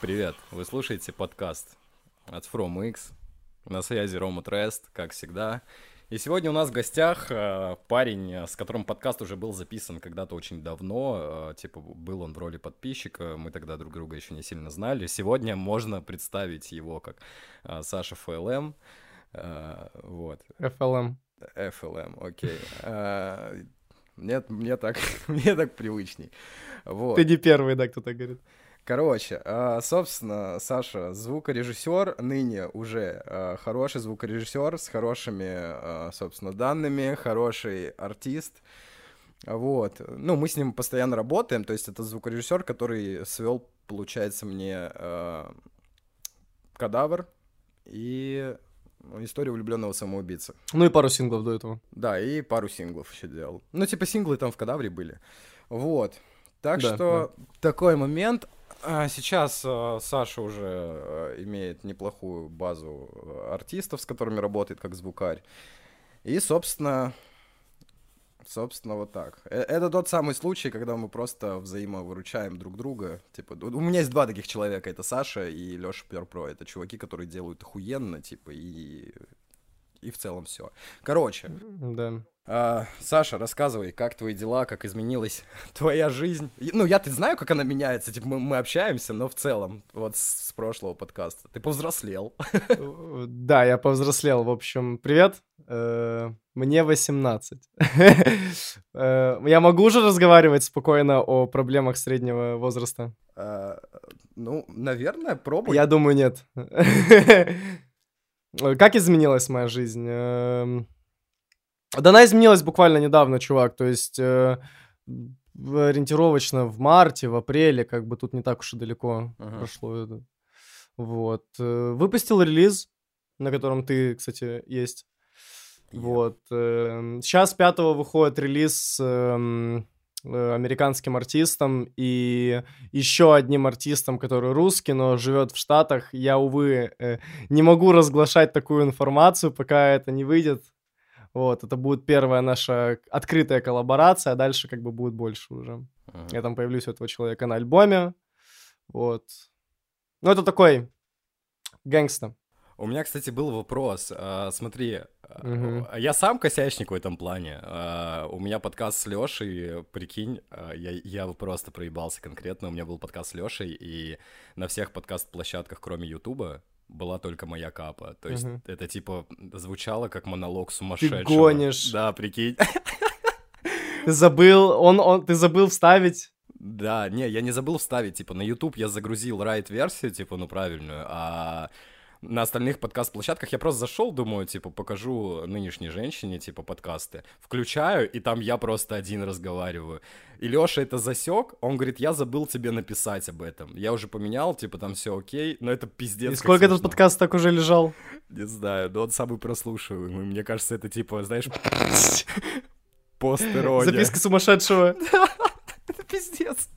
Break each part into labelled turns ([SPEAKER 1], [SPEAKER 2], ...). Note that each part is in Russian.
[SPEAKER 1] Привет, вы слушаете подкаст от From X. На связи Рома Трест, как всегда. И сегодня у нас в гостях э, парень, с которым подкаст уже был записан когда-то очень давно. Э, типа, был он в роли подписчика, мы тогда друг друга еще не сильно знали. Сегодня можно представить его как э, Саша ФЛМ. Вот.
[SPEAKER 2] FLM.
[SPEAKER 1] FLM, окей. Мне, мне, так, мне так привычней. Вот.
[SPEAKER 2] Ты не первый, да, кто так говорит.
[SPEAKER 1] Короче, а, собственно, Саша, звукорежиссер, ныне уже а, хороший звукорежиссер с хорошими, а, собственно, данными, хороший артист. Вот. Ну, мы с ним постоянно работаем, то есть это звукорежиссер, который свел, получается, мне кадавр и историю влюбленного самоубийцы.
[SPEAKER 2] Ну и пару синглов до этого.
[SPEAKER 1] Да, и пару синглов еще делал. Ну, типа синглы там в кадавре были. Вот. Так да, что да. такой момент. А сейчас э, Саша уже э, имеет неплохую базу э, артистов, с которыми работает как звукарь. И, собственно, собственно, вот так. Это тот самый случай, когда мы просто взаимовыручаем друг друга. Типа, у меня есть два таких человека, это Саша и Леша Перпро. Это чуваки, которые делают охуенно, типа, и и в целом все. Короче.
[SPEAKER 2] Да.
[SPEAKER 1] А, Саша, рассказывай, как твои дела, как изменилась твоя жизнь. Ну, я-то знаю, как она меняется, типа мы, мы общаемся, но в целом, вот с, с прошлого подкаста. Ты повзрослел.
[SPEAKER 2] Да, я повзрослел. В общем, привет. Э, мне 18. Э, я могу уже разговаривать спокойно о проблемах среднего возраста?
[SPEAKER 1] А, ну, наверное, пробуй.
[SPEAKER 2] Я думаю, нет. Как изменилась моя жизнь? Эм, да она изменилась буквально недавно, чувак. То есть э, ориентировочно в марте, в апреле, как бы тут не так уж и далеко uh-huh. прошло это. Вот. Э, выпустил релиз, на котором ты, кстати, есть. Yeah. Вот. Э, сейчас 5 выходит релиз э, американским артистом и еще одним артистом, который русский, но живет в Штатах. Я, увы, э, не могу разглашать такую информацию, пока это не выйдет. Вот, это будет первая наша открытая коллаборация, а дальше как бы будет больше уже. Uh-huh. Я там появлюсь у этого человека на альбоме. Вот. Ну, это такой гэнгста.
[SPEAKER 1] У меня, кстати, был вопрос. А, смотри, угу. я сам косячник в этом плане. А, у меня подкаст с Лешей, прикинь, я, я просто проебался конкретно. У меня был подкаст с Лешей, и на всех подкаст-площадках, кроме Ютуба, была только моя капа. То есть угу. это типа звучало как монолог сумасшедшего.
[SPEAKER 2] Ты гонишь.
[SPEAKER 1] Да, прикинь.
[SPEAKER 2] Ты забыл, он, он, ты забыл вставить
[SPEAKER 1] да, не, я не забыл вставить, типа, на YouTube я загрузил райт-версию, типа, ну, правильную, а на остальных подкаст-площадках я просто зашел, думаю, типа, покажу нынешней женщине, типа, подкасты. Включаю, и там я просто один разговариваю. И Леша это засек, он говорит, я забыл тебе написать об этом. Я уже поменял, типа, там все окей, но это пиздец.
[SPEAKER 2] И сколько этот подкаст так уже лежал?
[SPEAKER 1] Не знаю, но он самый прослушиваемый. Мне кажется, это типа, знаешь, постирония.
[SPEAKER 2] Записка сумасшедшего.
[SPEAKER 1] Это пиздец.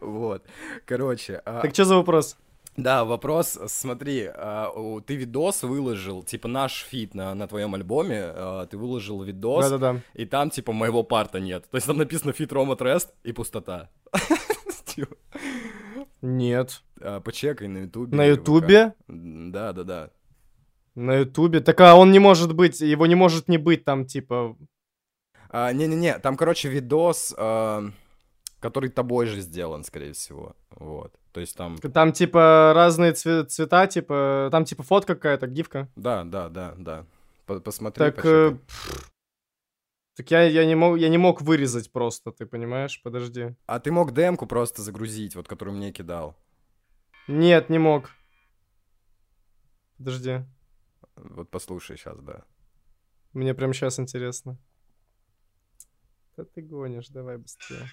[SPEAKER 1] Вот. Короче.
[SPEAKER 2] А так что за вопрос?
[SPEAKER 1] Да, вопрос, смотри, э, ты видос выложил, типа наш feat на, на твоем альбоме, э, ты выложил видос,
[SPEAKER 2] Да-да-да.
[SPEAKER 1] и там типа моего part а нет. То есть там написано feat Рома Трест и пустота.
[SPEAKER 2] Нет.
[SPEAKER 1] Uh, почекай на ютубе.
[SPEAKER 2] На ютубе?
[SPEAKER 1] Да, да, да.
[SPEAKER 2] На ютубе? Так а он не может быть, его не может не быть там типа...
[SPEAKER 1] Не-не-не, там, короче, видос, который тобой же сделан, скорее всего, вот. То есть там...
[SPEAKER 2] Там, типа, разные цве- цвета, типа, там, типа, фотка какая-то, гифка.
[SPEAKER 1] Да, да, да, да. Посмотри,
[SPEAKER 2] Так, э, так я, я, не мог, я не мог вырезать просто, ты понимаешь? Подожди.
[SPEAKER 1] А ты мог демку просто загрузить, вот, которую мне кидал?
[SPEAKER 2] Нет, не мог. Подожди.
[SPEAKER 1] Вот послушай сейчас, да.
[SPEAKER 2] Мне прям сейчас интересно. Да ты гонишь, давай быстрее.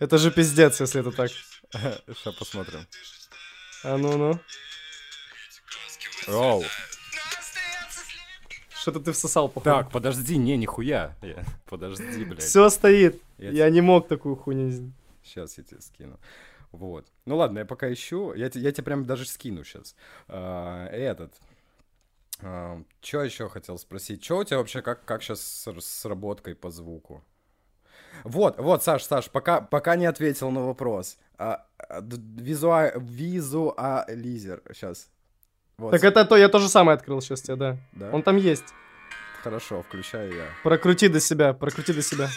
[SPEAKER 2] Это же пиздец, если это так.
[SPEAKER 1] Сейчас посмотрим.
[SPEAKER 2] А ну-ну.
[SPEAKER 1] Оу.
[SPEAKER 2] Что-то ты всосал, походу.
[SPEAKER 1] Так, подожди, не, нихуя. Подожди, блядь.
[SPEAKER 2] Все стоит. Я, я не мог такую хуйню.
[SPEAKER 1] Сейчас я тебе скину. Вот. Ну ладно, я пока ищу. Я, я тебе прям даже скину сейчас. А, этот. Что еще хотел спросить? Что у тебя вообще, как, как сейчас с, с работкой по звуку? Вот, вот, Саш, Саш, пока, пока не ответил на вопрос. А, а визуа, визуализер, сейчас.
[SPEAKER 2] Вот. Так это то, я тоже самое открыл сейчас тебе, да. да. Он там есть.
[SPEAKER 1] Хорошо, включаю я.
[SPEAKER 2] Прокрути до себя, прокрути до себя.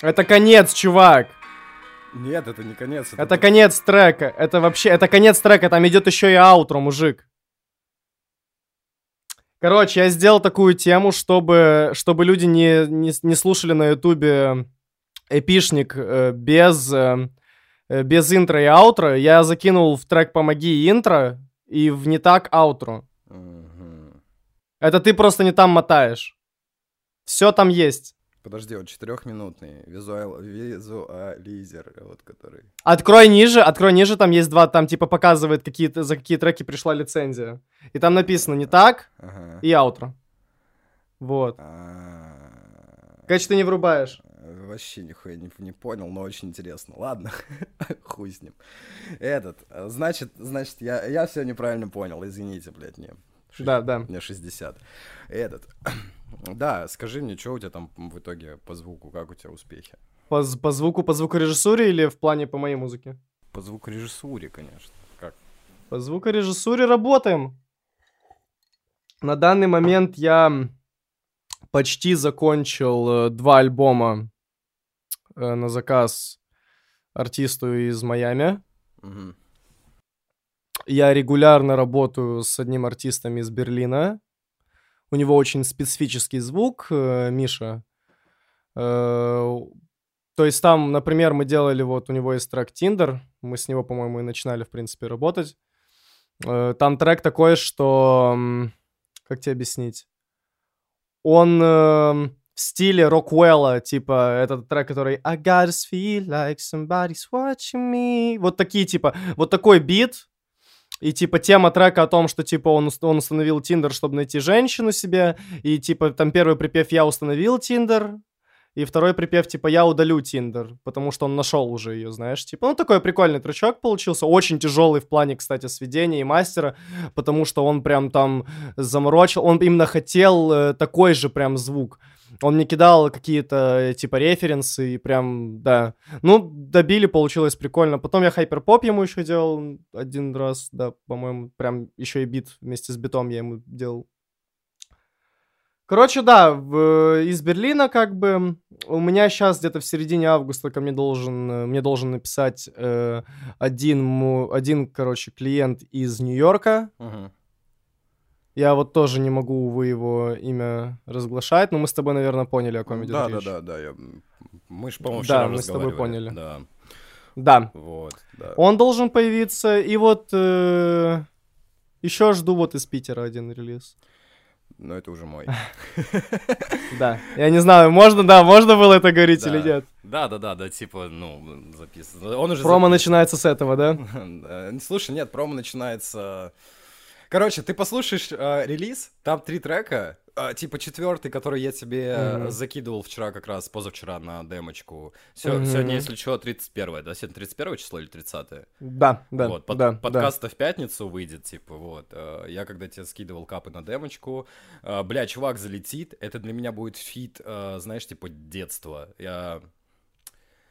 [SPEAKER 2] Это конец, чувак.
[SPEAKER 1] Нет, это не конец.
[SPEAKER 2] Это, это конец трека. Это вообще, это конец трека. Там идет еще и аутро, мужик. Короче, я сделал такую тему, чтобы, чтобы люди не, не, не слушали на ютубе эпишник э, без, э, без интро и аутро. Я закинул в трек «Помоги» интро и в «Не так» аутро. Угу. Это ты просто не там мотаешь. Все там есть.
[SPEAKER 1] Подожди, вот четырехминутный визуал, визуализер, вот который.
[SPEAKER 2] Открой ниже, открой ниже, там есть два, там типа показывает, какие за какие треки пришла лицензия. И там написано не так ага. и аутро. Вот. А... Короче, ты не врубаешь.
[SPEAKER 1] Вообще нихуя не, не понял, но очень интересно. Ладно, хуй с ним. Этот, значит, значит, я, я все неправильно понял, извините, блядь, мне.
[SPEAKER 2] Да, да.
[SPEAKER 1] Мне 60. Этот, да, скажи мне, что у тебя там в итоге по звуку, как у тебя успехи?
[SPEAKER 2] По, по звуку, по звукорежиссуре или в плане по моей музыке?
[SPEAKER 1] По звукорежиссуре, конечно. Как?
[SPEAKER 2] По звукорежиссуре работаем. На данный момент я почти закончил э, два альбома э, на заказ артисту из Майами. Угу. Я регулярно работаю с одним артистом из Берлина. У него очень специфический звук, э, Миша. Э, то есть там, например, мы делали, вот у него есть трек Tinder, мы с него, по-моему, и начинали, в принципе, работать. Э, там трек такой, что... Как тебе объяснить? Он в стиле Роквелла, типа, этот трек, который I gotta feel like somebody's watching me. Вот такие, типа, вот такой бит, и, типа, тема трека о том, что, типа, он, он установил Тиндер, чтобы найти женщину себе. И, типа, там первый припев «Я установил Tinder», и второй припев, типа, я удалю Tinder, потому что он нашел уже ее, знаешь, типа, ну, такой прикольный тречок получился, очень тяжелый в плане, кстати, сведения и мастера, потому что он прям там заморочил, он именно хотел э, такой же прям звук. Он мне кидал какие-то, типа, референсы, и прям, да. Ну, добили, получилось прикольно. Потом я hyperpop ему еще делал один раз, да, по-моему, прям еще и бит вместе с битом я ему делал. Короче, да, в, из Берлина как бы у меня сейчас где-то в середине августа ко мне должен, мне должен написать э, один, один, короче, клиент из Нью-Йорка. Uh-huh. Я вот тоже не могу, увы, его имя разглашать, но мы с тобой, наверное, поняли, о ком идет
[SPEAKER 1] да,
[SPEAKER 2] речь.
[SPEAKER 1] Да, да, да, я... Мы же, по-моему,
[SPEAKER 2] Да, мы с тобой поняли.
[SPEAKER 1] Да.
[SPEAKER 2] Да.
[SPEAKER 1] Вот, да.
[SPEAKER 2] Он должен появиться, и вот э, еще жду вот из Питера один релиз.
[SPEAKER 1] Но это уже мой.
[SPEAKER 2] Да. Я не знаю, можно, да, можно было это говорить или нет.
[SPEAKER 1] Да, да, да, да, типа, ну, записано. Он уже
[SPEAKER 2] промо начинается с этого, да?
[SPEAKER 1] Слушай, нет, промо начинается Короче, ты послушаешь э, релиз, там три трека, э, типа четвертый, который я тебе mm-hmm. закидывал вчера как раз, позавчера на демочку. Все, mm-hmm. Сегодня, если что, 31 да? Сегодня 31 число или 30
[SPEAKER 2] Да, да,
[SPEAKER 1] вот, под,
[SPEAKER 2] да.
[SPEAKER 1] Подкаст
[SPEAKER 2] да.
[SPEAKER 1] в пятницу выйдет, типа, вот. Э, я когда тебе скидывал капы на демочку, э, бля, чувак залетит, это для меня будет фит, э, знаешь, типа, детства. Я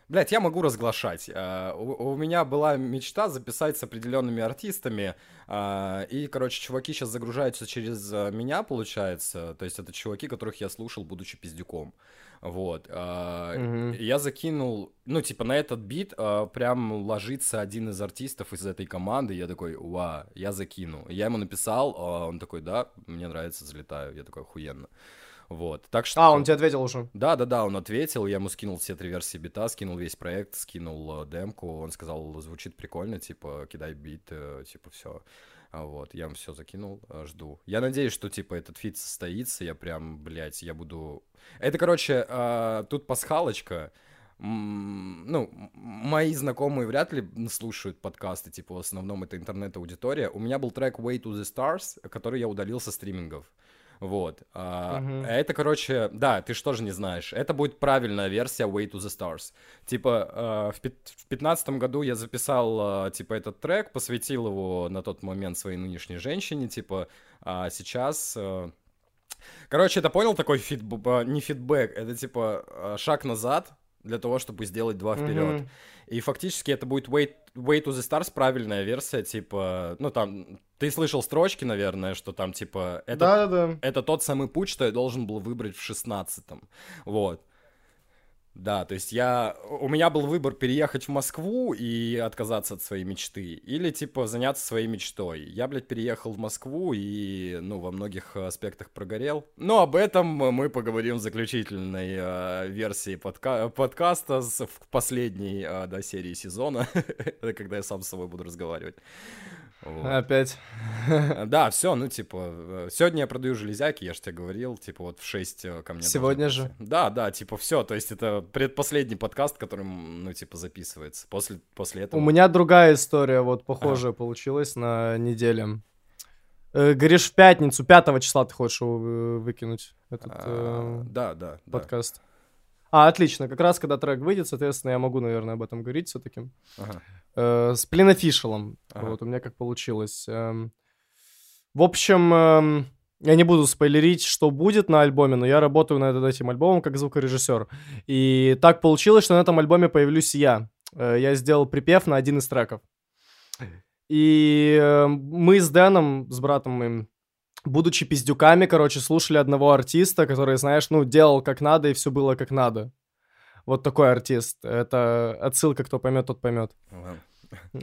[SPEAKER 1] Блять, я могу разглашать. Э, у, у меня была мечта записать с определенными артистами, э, и, короче, чуваки сейчас загружаются через э, меня, получается. То есть это чуваки, которых я слушал, будучи пиздюком. Вот. Mm-hmm. Я закинул, ну, типа, на этот бит прям ложится один из артистов из этой команды. Я такой, уа, я закину. Я ему написал, он такой, да, мне нравится, залетаю. Я такой, охуенно. Вот, так что...
[SPEAKER 2] А, он тебе ответил уже?
[SPEAKER 1] Да-да-да, он ответил, я ему скинул все три версии бита, скинул весь проект, скинул э, демку, он сказал, звучит прикольно, типа, кидай бит, э, типа, все. А вот, я ему все закинул, э, жду. Я надеюсь, что, типа, этот feat состоится, я прям, блядь, я буду... Это, короче, э, тут пасхалочка, ну, мои знакомые вряд ли слушают подкасты, типа, в основном это интернет-аудитория. У меня был трек Way to the Stars, который я удалил со стримингов. Вот. А, uh-huh. Это, короче, да, ты что же не знаешь. Это будет правильная версия Way to the Stars. Типа, э, в пятнадцатом году я записал, э, типа, этот трек, посвятил его на тот момент своей нынешней женщине, типа, а сейчас... Э... Короче, это понял такой фидб... не фидбэк, это, типа, шаг назад для того, чтобы сделать два вперед. Uh-huh. И фактически это будет Way, Way to the Stars правильная версия, типа, ну там, ты слышал строчки, наверное, что там, типа, это, да, да, да. это тот самый путь, что я должен был выбрать в шестнадцатом, вот. Да, то есть я... У меня был выбор переехать в Москву и отказаться от своей мечты, или, типа, заняться своей мечтой. Я, блядь, переехал в Москву и, ну, во многих аспектах прогорел. Но об этом мы поговорим в заключительной э, версии подка... подкаста с... в последней, э, да, серии сезона, когда я сам с собой буду разговаривать.
[SPEAKER 2] Вот. Опять.
[SPEAKER 1] Да, все, ну, типа, э, сегодня я продаю железяки, я же тебе говорил, типа, вот в 6 э, ко мне.
[SPEAKER 2] Сегодня же?
[SPEAKER 1] Да, да, типа, все, то есть это предпоследний подкаст, который, ну, типа, записывается. После, после этого...
[SPEAKER 2] У меня другая история, вот, похожая а. получилась на неделе. Э, говоришь, в пятницу, 5 числа ты хочешь выкинуть, этот а,
[SPEAKER 1] э, да, да,
[SPEAKER 2] подкаст. Да. А, отлично. Как раз, когда трек выйдет, соответственно, я могу, наверное, об этом говорить все-таки. Ага. Э, с Плинофишелом. Ага. Вот у меня как получилось. Эм, в общем, эм, я не буду спойлерить, что будет на альбоме, но я работаю над этим альбомом как звукорежиссер. И так получилось, что на этом альбоме появлюсь я. Э, я сделал припев на один из треков. И э, мы с Дэном, с братом моим, будучи пиздюками, короче, слушали одного артиста, который, знаешь, ну, делал как надо, и все было как надо. Вот такой артист. Это отсылка, кто поймет, тот поймет.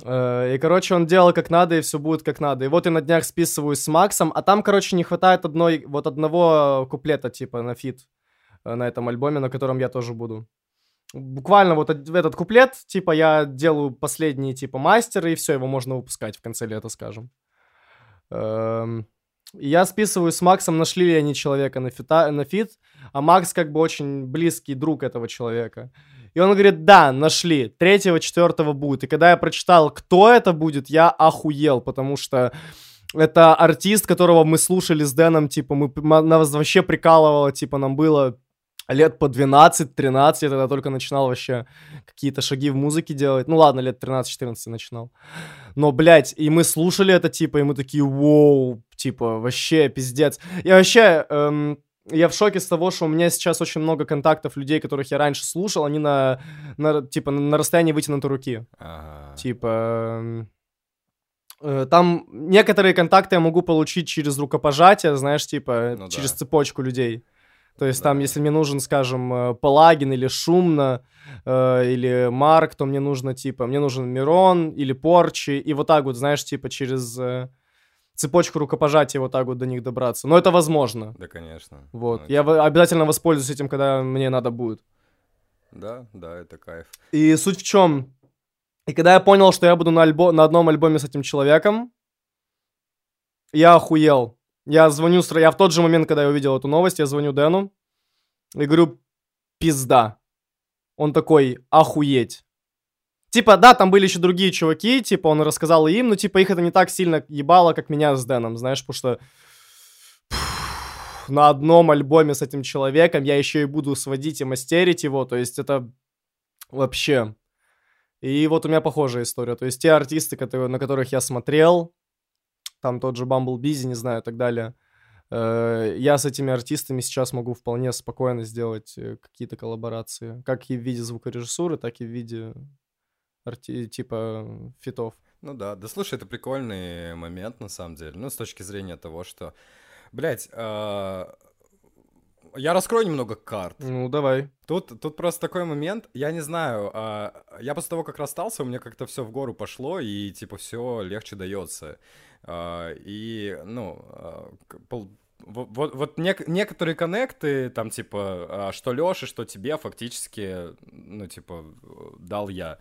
[SPEAKER 2] Э, и, короче, он делал как надо, и все будет как надо. И вот я на днях списываюсь с Максом, а там, короче, не хватает одной, вот одного куплета, типа, на feat э, на этом альбоме, на котором я тоже буду. Буквально вот этот куплет, типа, я делаю последний, типа, мастер, и все, его можно выпускать в конце лета, скажем. Эм, я списываю с Максом, нашли ли они человека на, feat а, на feat, а Макс как бы очень близкий друг этого человека. И он говорит, да, нашли, третьего, четвертого будет. И когда я прочитал, кто это будет, я охуел, потому что это артист, которого мы слушали с Дэном, типа, мы, нас вообще прикалывало, типа, нам было лет по 12-13, я тогда только начинал вообще какие-то шаги в музыке делать. Ну ладно, лет 13-14 начинал. Но, блядь, и мы слушали это, типа, и мы такие, вау, типа, вообще пиздец. И вообще, эм, я в шоке с того, что у меня сейчас очень много контактов людей, которых я раньше слушал, они на, на типа, на расстоянии вытянутой руки. Ага. Типа... Э, там некоторые контакты я могу получить через рукопожатие, знаешь, типа, ну, через да. цепочку людей. То есть да. там, если мне нужен, скажем, э, Палагин или Шумно, э, или Марк, то мне нужно, типа, мне нужен Мирон или Порчи, и вот так вот, знаешь, типа, через э, цепочку рукопожатия вот так вот до них добраться. Но это возможно.
[SPEAKER 1] Да, конечно.
[SPEAKER 2] Вот. Ну, Я типа... обязательно воспользуюсь этим, когда мне надо будет.
[SPEAKER 1] Да, да, это кайф.
[SPEAKER 2] И суть в чем? И когда я понял, что я буду на, альбо... на одном альбоме с этим человеком, я охуел. Я звоню, я в тот же момент, когда я увидел эту новость, я звоню Дэну и говорю, пизда. Он такой, охуеть. Типа, да, там были еще другие чуваки, типа, он рассказал им, но, типа, их это не так сильно ебало, как меня с Дэном, знаешь, потому что на одном альбоме с этим человеком я еще и буду сводить и мастерить его, то есть это вообще... И вот у меня похожая история, то есть те артисты, которые, на которых я смотрел, там тот же Busy, не знаю, и так далее. Э, я с этими артистами сейчас могу вполне спокойно сделать э, какие-то коллаборации, как и в виде звукорежиссуры, так и в виде арти- типа фитов.
[SPEAKER 1] Ну да, да слушай, это прикольный момент на самом деле. Ну, с точки зрения того, что, блядь, э, я раскрою немного карт.
[SPEAKER 2] Ну, давай.
[SPEAKER 1] Тут, тут просто такой момент, я не знаю, э, я после того, как расстался, у меня как-то все в гору пошло, и типа все легче дается. А, и, ну, а, вот, вот нек- некоторые коннекты, там, типа, а, что Лёше, что тебе, фактически, ну, типа, дал я.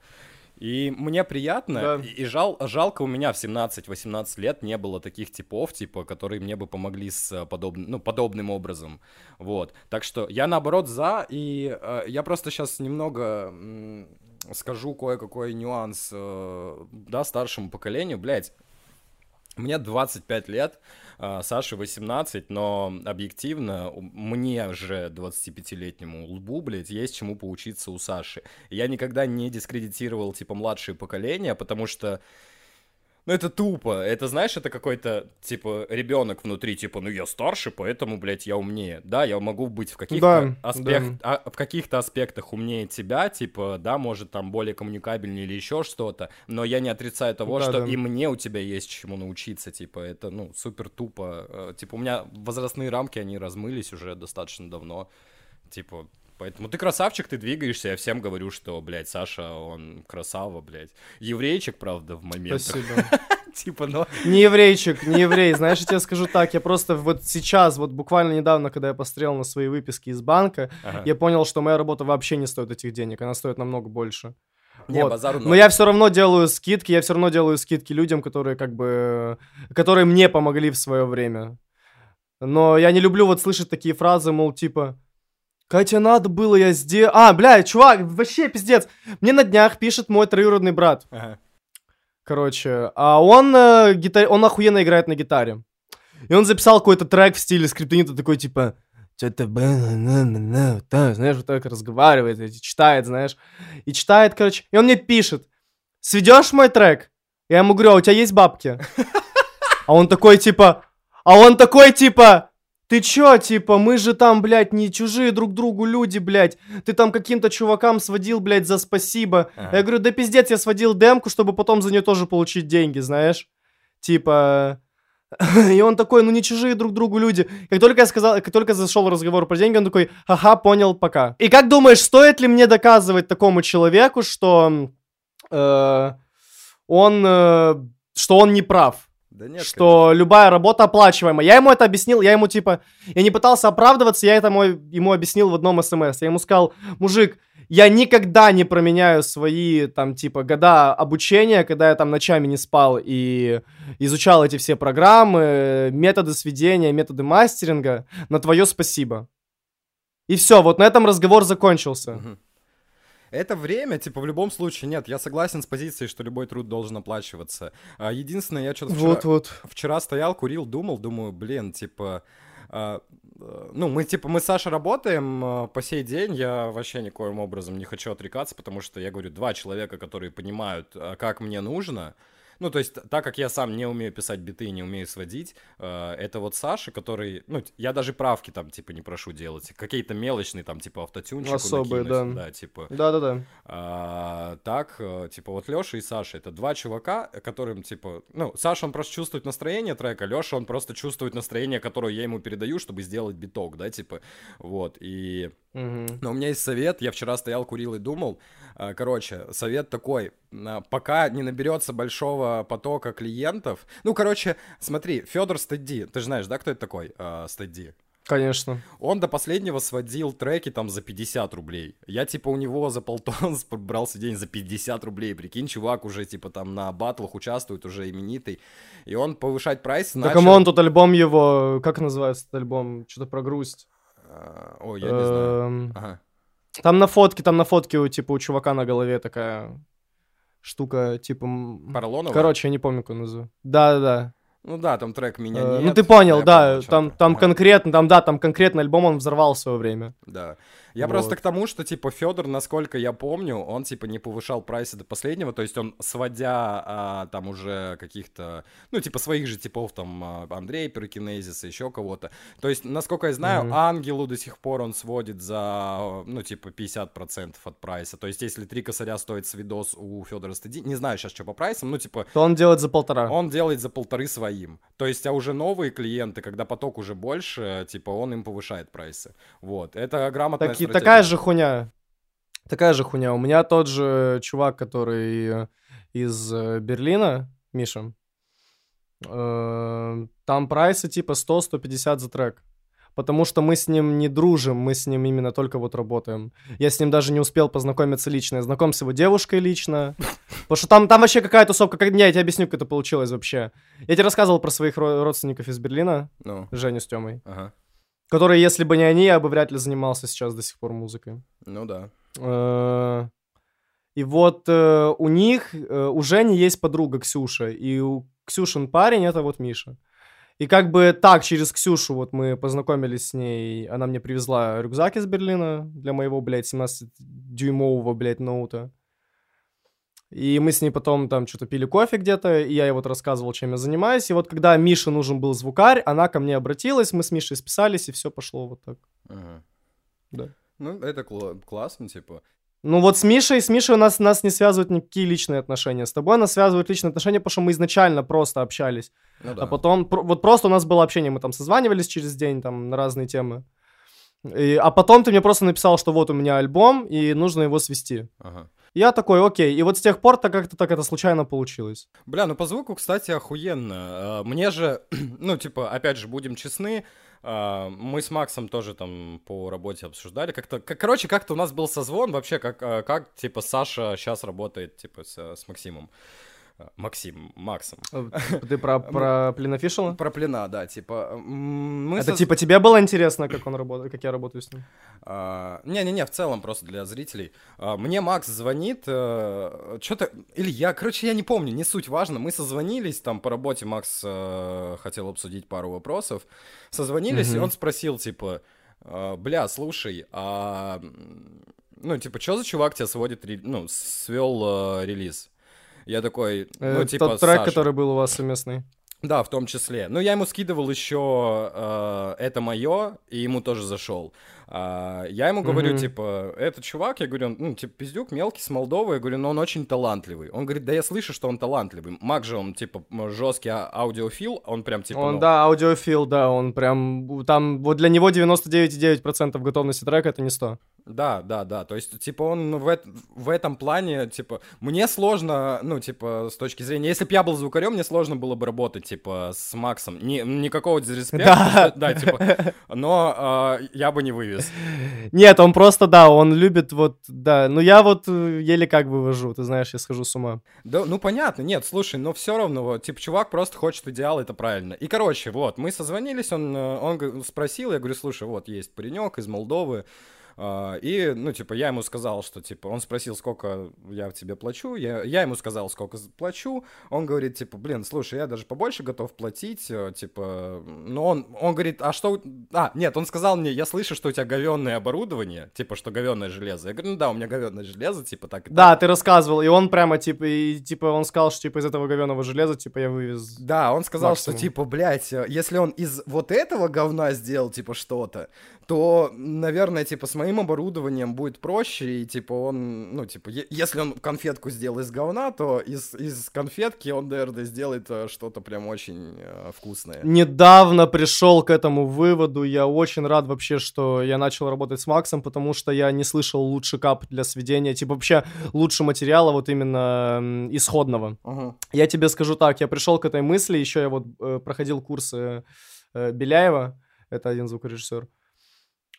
[SPEAKER 1] И мне приятно, да. и жал, жалко у меня в 17-18 лет не было таких типов, типа, которые мне бы помогли с подобным, ну, подобным образом, вот. Так что я, наоборот, за, и э, я просто сейчас немного м- скажу кое-какой нюанс, э, да, старшему поколению, блядь, Мне 25 лет, а, Саше 18, но объективно мне же 25-летнему лбу, блядь, есть чему поучиться у Саши. Я никогда не дискредитировал, типа, младшие поколения, потому что ну, это тупо. Это, знаешь, это какой-то, типа, ребенок внутри, типа, ну, я старше, поэтому, блядь, я умнее. Да, я могу быть в каких-то, да, аспект... да. А, в каких-то аспектах умнее тебя, типа, да, может, там, более коммуникабельнее или еще что-то, но я не отрицаю того, да, что да. и мне у тебя есть чему научиться, типа, это, ну, супер тупо. Э, типа, у меня возрастные рамки, они размылись уже достаточно давно. Типа, Поэтому ты красавчик, ты двигаешься. Я всем говорю, что, блядь, Саша, он красава, блядь. Еврейчик, правда, в момент.
[SPEAKER 2] Спасибо.
[SPEAKER 1] Типа, но...
[SPEAKER 2] Не еврейчик, не еврей. Знаешь, я тебе скажу так, я просто вот сейчас, вот буквально недавно, когда я посмотрел на свои выписки из банка, ага. я понял, что моя работа вообще не стоит этих денег, она стоит намного больше. Не, вот. базару Но я все равно делаю скидки, я все равно делаю скидки людям, которые как бы, которые мне помогли в свое время. Но я не люблю вот слышать такие фразы, мол, типа, Катя, надо было, я сделал... А, бля, чувак, вообще пиздец. Мне на днях пишет мой троюродный брат. Ага. Короче, а он, э, гитар... он охуенно играет на гитаре. И он записал какой-то трек в стиле скриптонита, такой типа... Что-то... Знаешь, вот так разговаривает, читает, знаешь. И читает, короче. И он мне пишет. Сведешь мой трек? Я ему говорю, а у тебя есть бабки? А он такой, типа... А он такой, типа... Ты чё, типа, мы же там, блядь, не чужие друг другу люди, блядь. Ты там каким-то чувакам сводил, блядь, за спасибо. Ага. Я говорю, да пиздец, я сводил демку, чтобы потом за нее тоже получить деньги, знаешь. Типа... И он такой, ну не чужие друг другу люди. Как только я сказал, как только зашел разговор про деньги, он такой, ага, понял, пока. И как думаешь, стоит ли мне доказывать такому человеку, что э, он, э, что он не прав? Да нет, что конечно. любая работа оплачиваемая. Я ему это объяснил, я ему типа, я не пытался оправдываться, я это мой, ему объяснил в одном смс. Я ему сказал, мужик, я никогда не променяю свои там типа года обучения, когда я там ночами не спал и изучал эти все программы, методы сведения, методы мастеринга на твое спасибо. И все, вот на этом разговор закончился. Угу.
[SPEAKER 1] Это время, типа, в любом случае, нет, я согласен с позицией, что любой труд должен оплачиваться. А, единственное, я что-то вчера, вот, вот. вчера стоял, курил, думал, думаю, блин, типа, а, а, ну, мы, типа, мы с Сашей работаем а, по сей день, я вообще никоим образом не хочу отрекаться, потому что, я говорю, два человека, которые понимают, как мне нужно, ну, то есть, так как я сам не умею писать биты и не умею сводить, э, это вот Саша, который, ну, я даже правки там, типа, не прошу делать. Какие-то мелочные там, типа, автотюнчик
[SPEAKER 2] Особые, да.
[SPEAKER 1] Да, типа.
[SPEAKER 2] Да-да-да.
[SPEAKER 1] А, так, э, типа, вот Леша и Саша, это два чувака, которым, типа, ну, Саша, он просто чувствует настроение трека, Леша, он просто чувствует настроение, которое я ему передаю, чтобы сделать биток, да, типа, вот, и... Угу. Но у меня есть совет, я вчера стоял, курил и думал, э, короче, совет такой, пока не наберется большого потока клиентов. Ну, короче, смотри, Федор Стадди, ты же знаешь, да, кто это такой, э, Стадди?
[SPEAKER 2] Конечно.
[SPEAKER 1] Он до последнего сводил треки там за 50 рублей. Я типа у него за полтон брался день за 50 рублей. Прикинь, чувак уже типа там на батлах участвует, уже именитый. И он повышать прайс
[SPEAKER 2] начал... Так он тут альбом его, как называется этот альбом? Что-то про грусть.
[SPEAKER 1] А, ой, я не знаю. Эм, ага.
[SPEAKER 2] Там на фотке, там на фотке у типа у чувака на голове такая штука, типа...
[SPEAKER 1] Поролонова?
[SPEAKER 2] Короче, я не помню, как он называется. Да-да-да.
[SPEAKER 1] Ну да, там трек «Меня э, нет».
[SPEAKER 2] Ну ты понял, да, там, там конкретно, там, да, там конкретно альбом он взорвал в свое время.
[SPEAKER 1] Да. Я вот. просто к тому, что, типа, Федор, насколько я помню, он, типа, не повышал прайсы до последнего, то есть он, сводя а, там уже каких-то, ну, типа, своих же типов, там, а, Андрей Пирокинезиса, еще кого-то. То есть, насколько я знаю, mm-hmm. Ангелу до сих пор он сводит за, ну, типа, 50% от прайса. То есть, если три косаря стоит свидос у Федора Стыди, не знаю сейчас, что по прайсам, ну, типа...
[SPEAKER 2] То он делает за полтора.
[SPEAKER 1] Он делает за полторы своим. То есть, а уже новые клиенты, когда поток уже больше, типа, он им повышает прайсы. Вот. Это грамотная
[SPEAKER 2] так, стратегия. Такая же хуйня. Такая же хуйня. У меня тот же чувак, который из э, Берлина, Миша, э, там прайсы типа 100-150 за трек. Потому что мы с ним не дружим, мы с ним именно только вот работаем. Я с ним даже не успел познакомиться лично. Я знаком с его девушкой лично. Потому что там, там вообще какая тусовка. Как... Не, я тебе объясню, как это получилось вообще. Я тебе рассказывал про своих родственников из Берлина. Ну. Женю с Тёмой. Ага. Которые, если бы не они, я бы вряд ли занимался сейчас до сих пор музыкой.
[SPEAKER 1] Ну да.
[SPEAKER 2] Э, И вот э, у них, э, у Жени есть подруга Ксюша, и у Ксюшин парень это вот Миша. И как бы так, через Ксюшу вот мы познакомились с ней, она мне привезла рюкзак из Берлина для моего, блядь, 17-дюймового, блядь, ноута. И мы с ней потом там что-то пили кофе где-то, и я ей вот рассказывал, чем я занимаюсь. И вот когда Мише нужен был звукарь, она ко мне обратилась, мы с Мишей списались, и все пошло вот так. Ага.
[SPEAKER 1] Да. Ну, это кл- классно, типа.
[SPEAKER 2] Ну вот с Мишей, с Мишей у нас, нас не связывают никакие личные отношения. С тобой нас связывают личные отношения, потому что мы изначально просто общались. Ну, да. А потом, вот просто у нас было общение, мы там созванивались через день там на разные темы. И, а потом ты мне просто написал, что вот у меня альбом, и нужно его свести. Ага. Я такой, окей. И вот с тех пор так как-то так это случайно получилось.
[SPEAKER 1] Бля, ну по звуку, кстати, охуенно. А, мне же, ну, типа, опять же, будем честны, а, мы с Максом тоже там по работе обсуждали. Как-то, как, короче, как-то у нас был созвон вообще, как, а, как типа, Саша сейчас работает, типа, с, с Максимом. Максим, Максом.
[SPEAKER 2] Э, ты про, про Плина Фишела?
[SPEAKER 1] Про Плина, да, типа...
[SPEAKER 2] Мы Это со... типа тебе было интересно, как он работает, как я работаю с ним?
[SPEAKER 1] А, не-не-не, в целом просто для зрителей. А, мне Макс звонит, э, что-то... Или я, короче, я не помню, не суть важно. Мы созвонились, там по работе Макс э, хотел обсудить пару вопросов. Созвонились, и он спросил, типа, бля, слушай, а... Ну, типа, что за чувак тебя сводит, ну, свел релиз? Я такой, ну,
[SPEAKER 2] э,
[SPEAKER 1] типа,
[SPEAKER 2] Тот трек, Саша. который был у вас совместный.
[SPEAKER 1] Да, в том числе. Ну, я ему скидывал еще э, это мое, и ему тоже зашел. А, я ему говорю, mm-hmm. типа, этот чувак, я говорю, он, ну, типа, пиздюк мелкий, с Молдовы, я говорю, но он очень талантливый. Он говорит, да я слышу, что он талантливый. Мак же он, типа, жесткий а- аудиофил, он прям, типа...
[SPEAKER 2] Он, ну... да, аудиофил, да, он прям, там, вот для него 99,9% готовности трека — это не 100.
[SPEAKER 1] Да, да, да, то есть, типа, он в, в этом плане, типа, мне сложно, ну, типа, с точки зрения, если бы я был звукарем, мне сложно было бы работать, типа, с Максом. Ни, никакого дизреспекта, да. да, типа, но э, я бы не вывез вывез.
[SPEAKER 2] Нет, он просто, да, он любит вот, да. Ну, я вот э, еле как вывожу, ты знаешь, я схожу с ума.
[SPEAKER 1] Да, ну, понятно, нет, слушай, но все равно, вот, типа, чувак просто хочет идеал, это правильно. И, короче, вот, мы созвонились, он, э, он спросил, я говорю, слушай, вот, есть паренек из Молдовы, и, ну, типа, я ему сказал, что, типа, он спросил, сколько я тебе плачу, я, я ему сказал, сколько плачу, он говорит, типа, блин, слушай, я даже побольше готов платить, э, типа, но он, он говорит, а что, а, нет, он сказал мне, я слышу, что у тебя говенное оборудование, типа, что говенное железо, я говорю, ну да, у меня говенное железо, типа, так
[SPEAKER 2] Да, так. ты рассказывал, и он прямо, типа, и, типа, он сказал, что, типа, из этого говенного железа, типа, я вывез
[SPEAKER 1] Да, он сказал, максимум. что, типа, блядь, э, если он из вот этого говна сделал, типа, что-то, то, наверное, типа, с моим оборудованием будет проще, и, типа, он, ну, типа, если он конфетку сделал из говна, то из, из конфетки он, наверное, сделает э, что-то прям очень э, вкусное.
[SPEAKER 2] Недавно пришел к этому выводу, я очень рад вообще, что я начал работать с Максом, потому что я не слышал лучше кап для сведения, типа, вообще лучше материала вот именно исходного. Uh-huh. Я тебе скажу так, я пришел к этой мысли, еще я вот э, проходил курсы э, Беляева, это один звукорежиссер,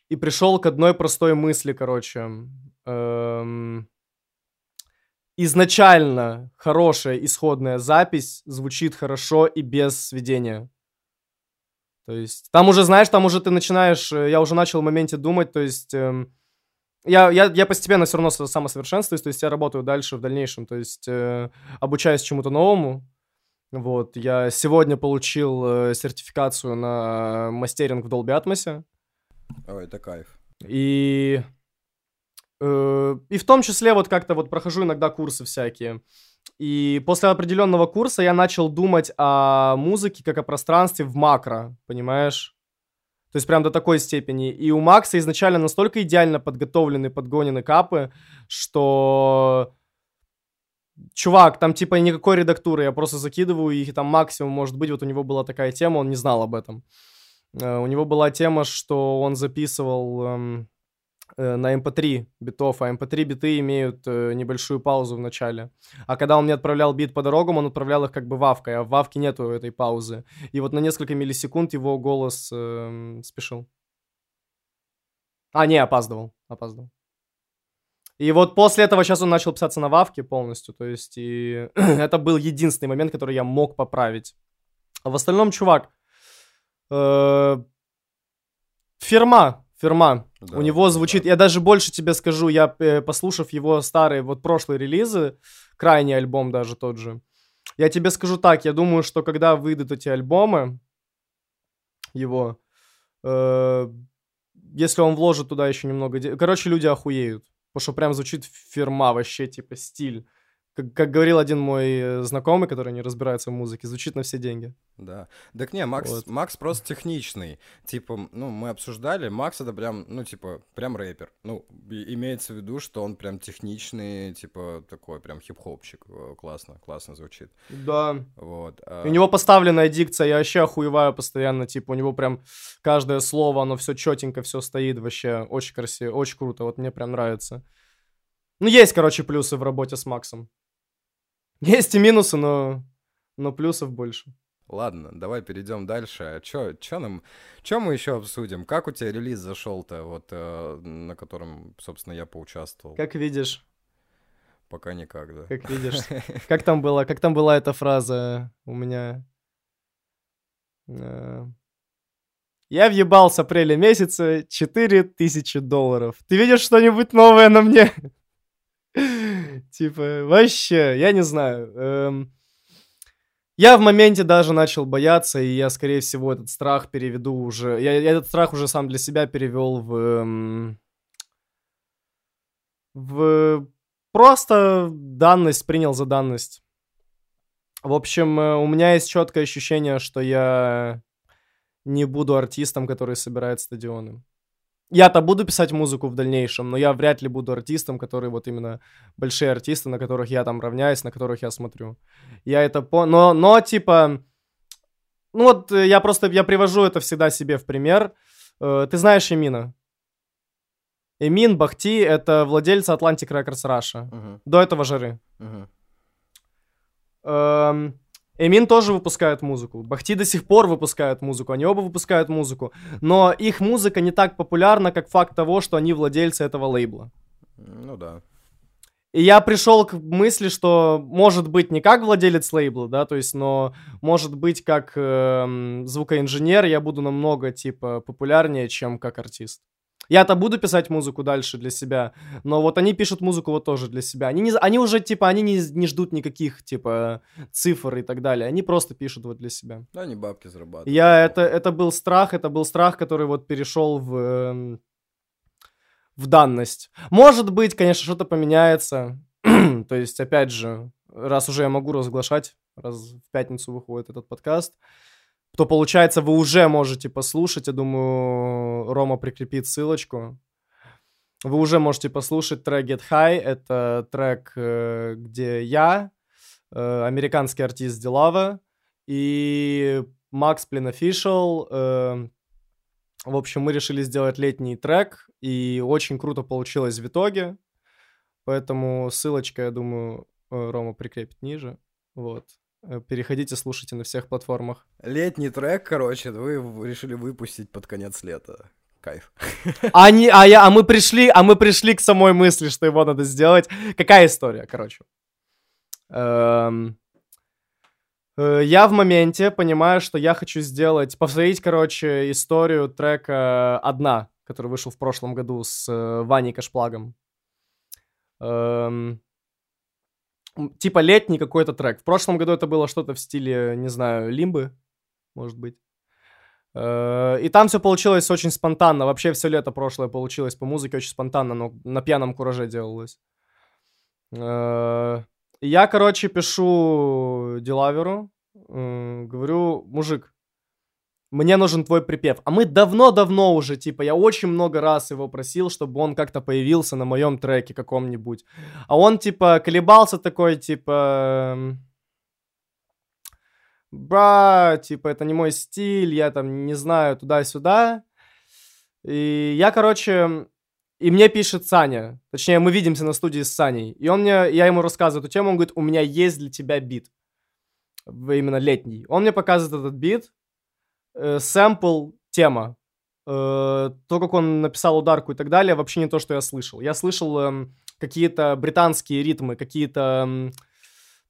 [SPEAKER 2] и пришел к одной простой мысли, короче. Эм... Изначально хорошая исходная запись звучит хорошо и без сведения. То есть там уже, знаешь, там уже ты начинаешь, э, я уже начал в моменте думать, то есть эм, я, я, я постепенно все равно самосовершенствуюсь, то есть я работаю дальше в дальнейшем, то есть э, обучаюсь чему-то новому. Вот, я сегодня получил э, сертификацию на мастеринг в Dolby Atmos.
[SPEAKER 1] Ой, это кайф.
[SPEAKER 2] И, э, и в том числе вот как-то вот прохожу иногда курсы всякие. И после определенного курса я начал думать о музыке как о пространстве в макро, понимаешь? То есть прям до такой степени. И у Макса изначально настолько идеально подготовлены, подгонены капы, что... Чувак, там типа никакой редактуры, я просто закидываю их, и там максимум может быть, вот у него была такая тема, он не знал об этом. Э, у него была тема, что он записывал эм, э, на MP3 эм битов, а MP3 эм биты имеют э, небольшую паузу в начале. А когда он мне отправлял бит по дорогам, он отправлял их как бы вавкой, а в вавке нету этой паузы. И вот на несколько миллисекунд его голос э, спешил. А, не, опаздывал, опаздывал. И вот после этого сейчас он начал писаться на вавке полностью, то есть и это был единственный момент, который я мог поправить. А в остальном, чувак, Э, Ферма. Ферма. Да, У него звучит, да. я даже больше тебе скажу, я, э, послушав его старые, вот прошлые релизы, крайний альбом даже тот же, я тебе скажу так, я думаю, что когда выйдут эти альбомы, его, э, если он вложит туда еще немного... Короче, люди охуеют. Потому что прям звучит фирма вообще, типа, стиль. Как, как говорил один мой э, знакомый, который не разбирается в музыке, звучит на все деньги.
[SPEAKER 1] Да. Так не, Макс, вот. Макс просто техничный. Типа, ну, мы обсуждали, Макс это прям, ну, типа, прям рэпер. Ну, имеется в виду, что он прям техничный, типа, такой прям хип-хопчик. Классно, классно звучит.
[SPEAKER 2] Да.
[SPEAKER 1] Вот.
[SPEAKER 2] А... У него поставленная дикция, я вообще охуеваю постоянно, типа, у него прям каждое слово, оно все четенько, все стоит вообще. Очень красиво, очень круто, вот мне прям нравится. Ну, есть, короче, плюсы в работе с Максом. Есть и минусы, но, но плюсов больше.
[SPEAKER 1] Ладно, давай перейдем дальше. А чё, чё нам, чё мы еще обсудим? Как у тебя релиз зашел-то, вот, э, на котором, собственно, я поучаствовал?
[SPEAKER 2] Как видишь.
[SPEAKER 1] Пока никак, да.
[SPEAKER 2] Как видишь. Как там была, как там была эта фраза у меня? Э, я въебал с апреля месяца 4000 долларов. Ты видишь что-нибудь новое на мне? Типа, вообще, я не знаю. Эм, я в моменте даже начал бояться, и я, скорее всего, этот страх переведу уже... Я, я этот страх уже сам для себя перевел в... Эм, в просто данность, принял за данность. В общем, э, у меня есть четкое ощущение, что я не буду артистом, который собирает стадионы я-то буду писать музыку в дальнейшем, но я вряд ли буду артистом, который вот именно большие артисты, на которых я там равняюсь, на которых я смотрю. Я это по... Но, но типа... Ну вот э, я просто, я привожу это всегда себе в пример. Э, ты знаешь Эмина? Эмин Бахти — это владельцы Atlantic Records Russia. Uh-huh. До этого жары. Uh-huh. Эм, Эмин тоже выпускает музыку. Бахти до сих пор выпускают музыку. Они оба выпускают музыку. Но их музыка не так популярна, как факт того, что они владельцы этого лейбла.
[SPEAKER 1] Ну да.
[SPEAKER 2] И я пришел к мысли, что может быть не как владелец лейбла, да, то есть, но может быть как э, звукоинженер я буду намного типа популярнее, чем как артист. Я-то буду писать музыку дальше для себя, но вот они пишут музыку вот тоже для себя. Они, не, они уже, типа, они не, не ждут никаких, типа, цифр и так далее. Они просто пишут вот для себя.
[SPEAKER 1] Да, они бабки зарабатывают.
[SPEAKER 2] Я, это, это был страх, это был страх, который вот перешел в, э, в данность. Может быть, конечно, что-то поменяется. То есть, опять же, раз уже я могу разглашать, раз в пятницу выходит этот подкаст, то, получается, вы уже можете послушать. Я думаю, Рома прикрепит ссылочку. Вы уже можете послушать трек Get High. Это трек, э, где я, э, американский артист Дилава и Макс Плин Official. Э, в общем, мы решили сделать летний трек, и очень круто получилось в итоге. Поэтому ссылочка, я думаю, Рома прикрепит ниже. Вот. Э, переходите, слушайте на всех платформах.
[SPEAKER 1] Летний трек, короче, вы решили выпустить под конец лета. Кайф.
[SPEAKER 2] А, не, а, я, а мы пришли, а мы пришли к самой мысли, что его надо сделать. Какая история, короче? Эм, э, я в моменте понимаю, что я хочу сделать, повторить, короче, историю трека «Одна», который вышел в прошлом году с э, Ваней Кашплагом. Эм, типа летний какой-то трек. В прошлом году это было что-то в стиле, не знаю, лимбы, может быть. Э, и там все получилось очень спонтанно. Вообще все лето прошлое получилось по музыке очень спонтанно, но на пьяном кураже делалось. Э, я, короче, пишу Дилаверу, говорю, мужик, мне нужен твой припев. А мы давно-давно уже, типа, я очень много раз его просил, чтобы он как-то появился на моем треке каком-нибудь. А он, типа, колебался такой, типа... Бра, типа, это не мой стиль, я там не знаю, туда-сюда. И я, короче, и мне пишет Саня, точнее, мы видимся на студии с Саней, и он мне, я ему рассказываю эту тему, он говорит, у меня есть для тебя бит, именно летний. Он мне показывает этот бит, э, сэмпл, тема. Э, то, как он написал ударку и так далее, вообще не то, что я слышал. Я слышал э, какие-то британские ритмы, какие-то... Э,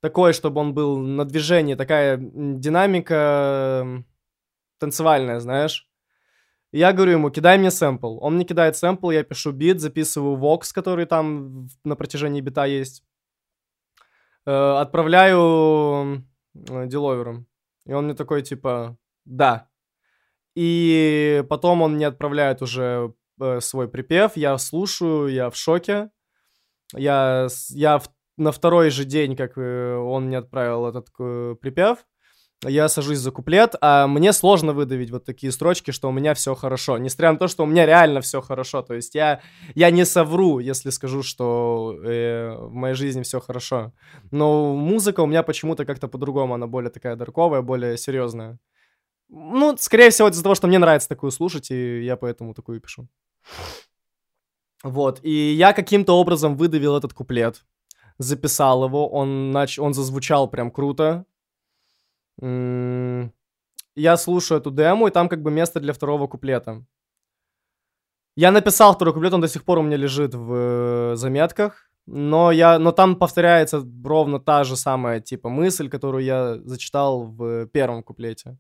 [SPEAKER 2] такое, чтобы он был на движении, такая динамика танцевальная, знаешь. Я говорю ему, кидай мне сэмпл. Он мне кидает сэмпл, я пишу бит, записываю вокс, который там на протяжении бита есть. Э, отправляю э, диловером. И он мне такой, типа, да. И потом он мне отправляет уже э, свой припев, я слушаю, я в шоке. Я, я в, на второй же день, как э, он мне отправил этот э, припев, я сажусь за куплет, а мне сложно выдавить вот такие строчки, что у меня все хорошо. Несмотря на то, что у меня реально все хорошо. То есть я, я не совру, если скажу, что э, в моей жизни все хорошо. Но музыка у меня почему-то как-то по-другому. Она более такая дарковая, более серьезная. Ну, скорее всего, из-за того, что мне нравится такую слушать, и я поэтому такую пишу. Вот, и я каким-то образом выдавил этот куплет, записал его, он, нач... он зазвучал прям круто, я слушаю эту дему, и там как бы место для второго куплета. Я написал второй куплет, он до сих пор у меня лежит в э, заметках, но, я, но там повторяется ровно та же самая типа мысль, которую я зачитал в первом куплете.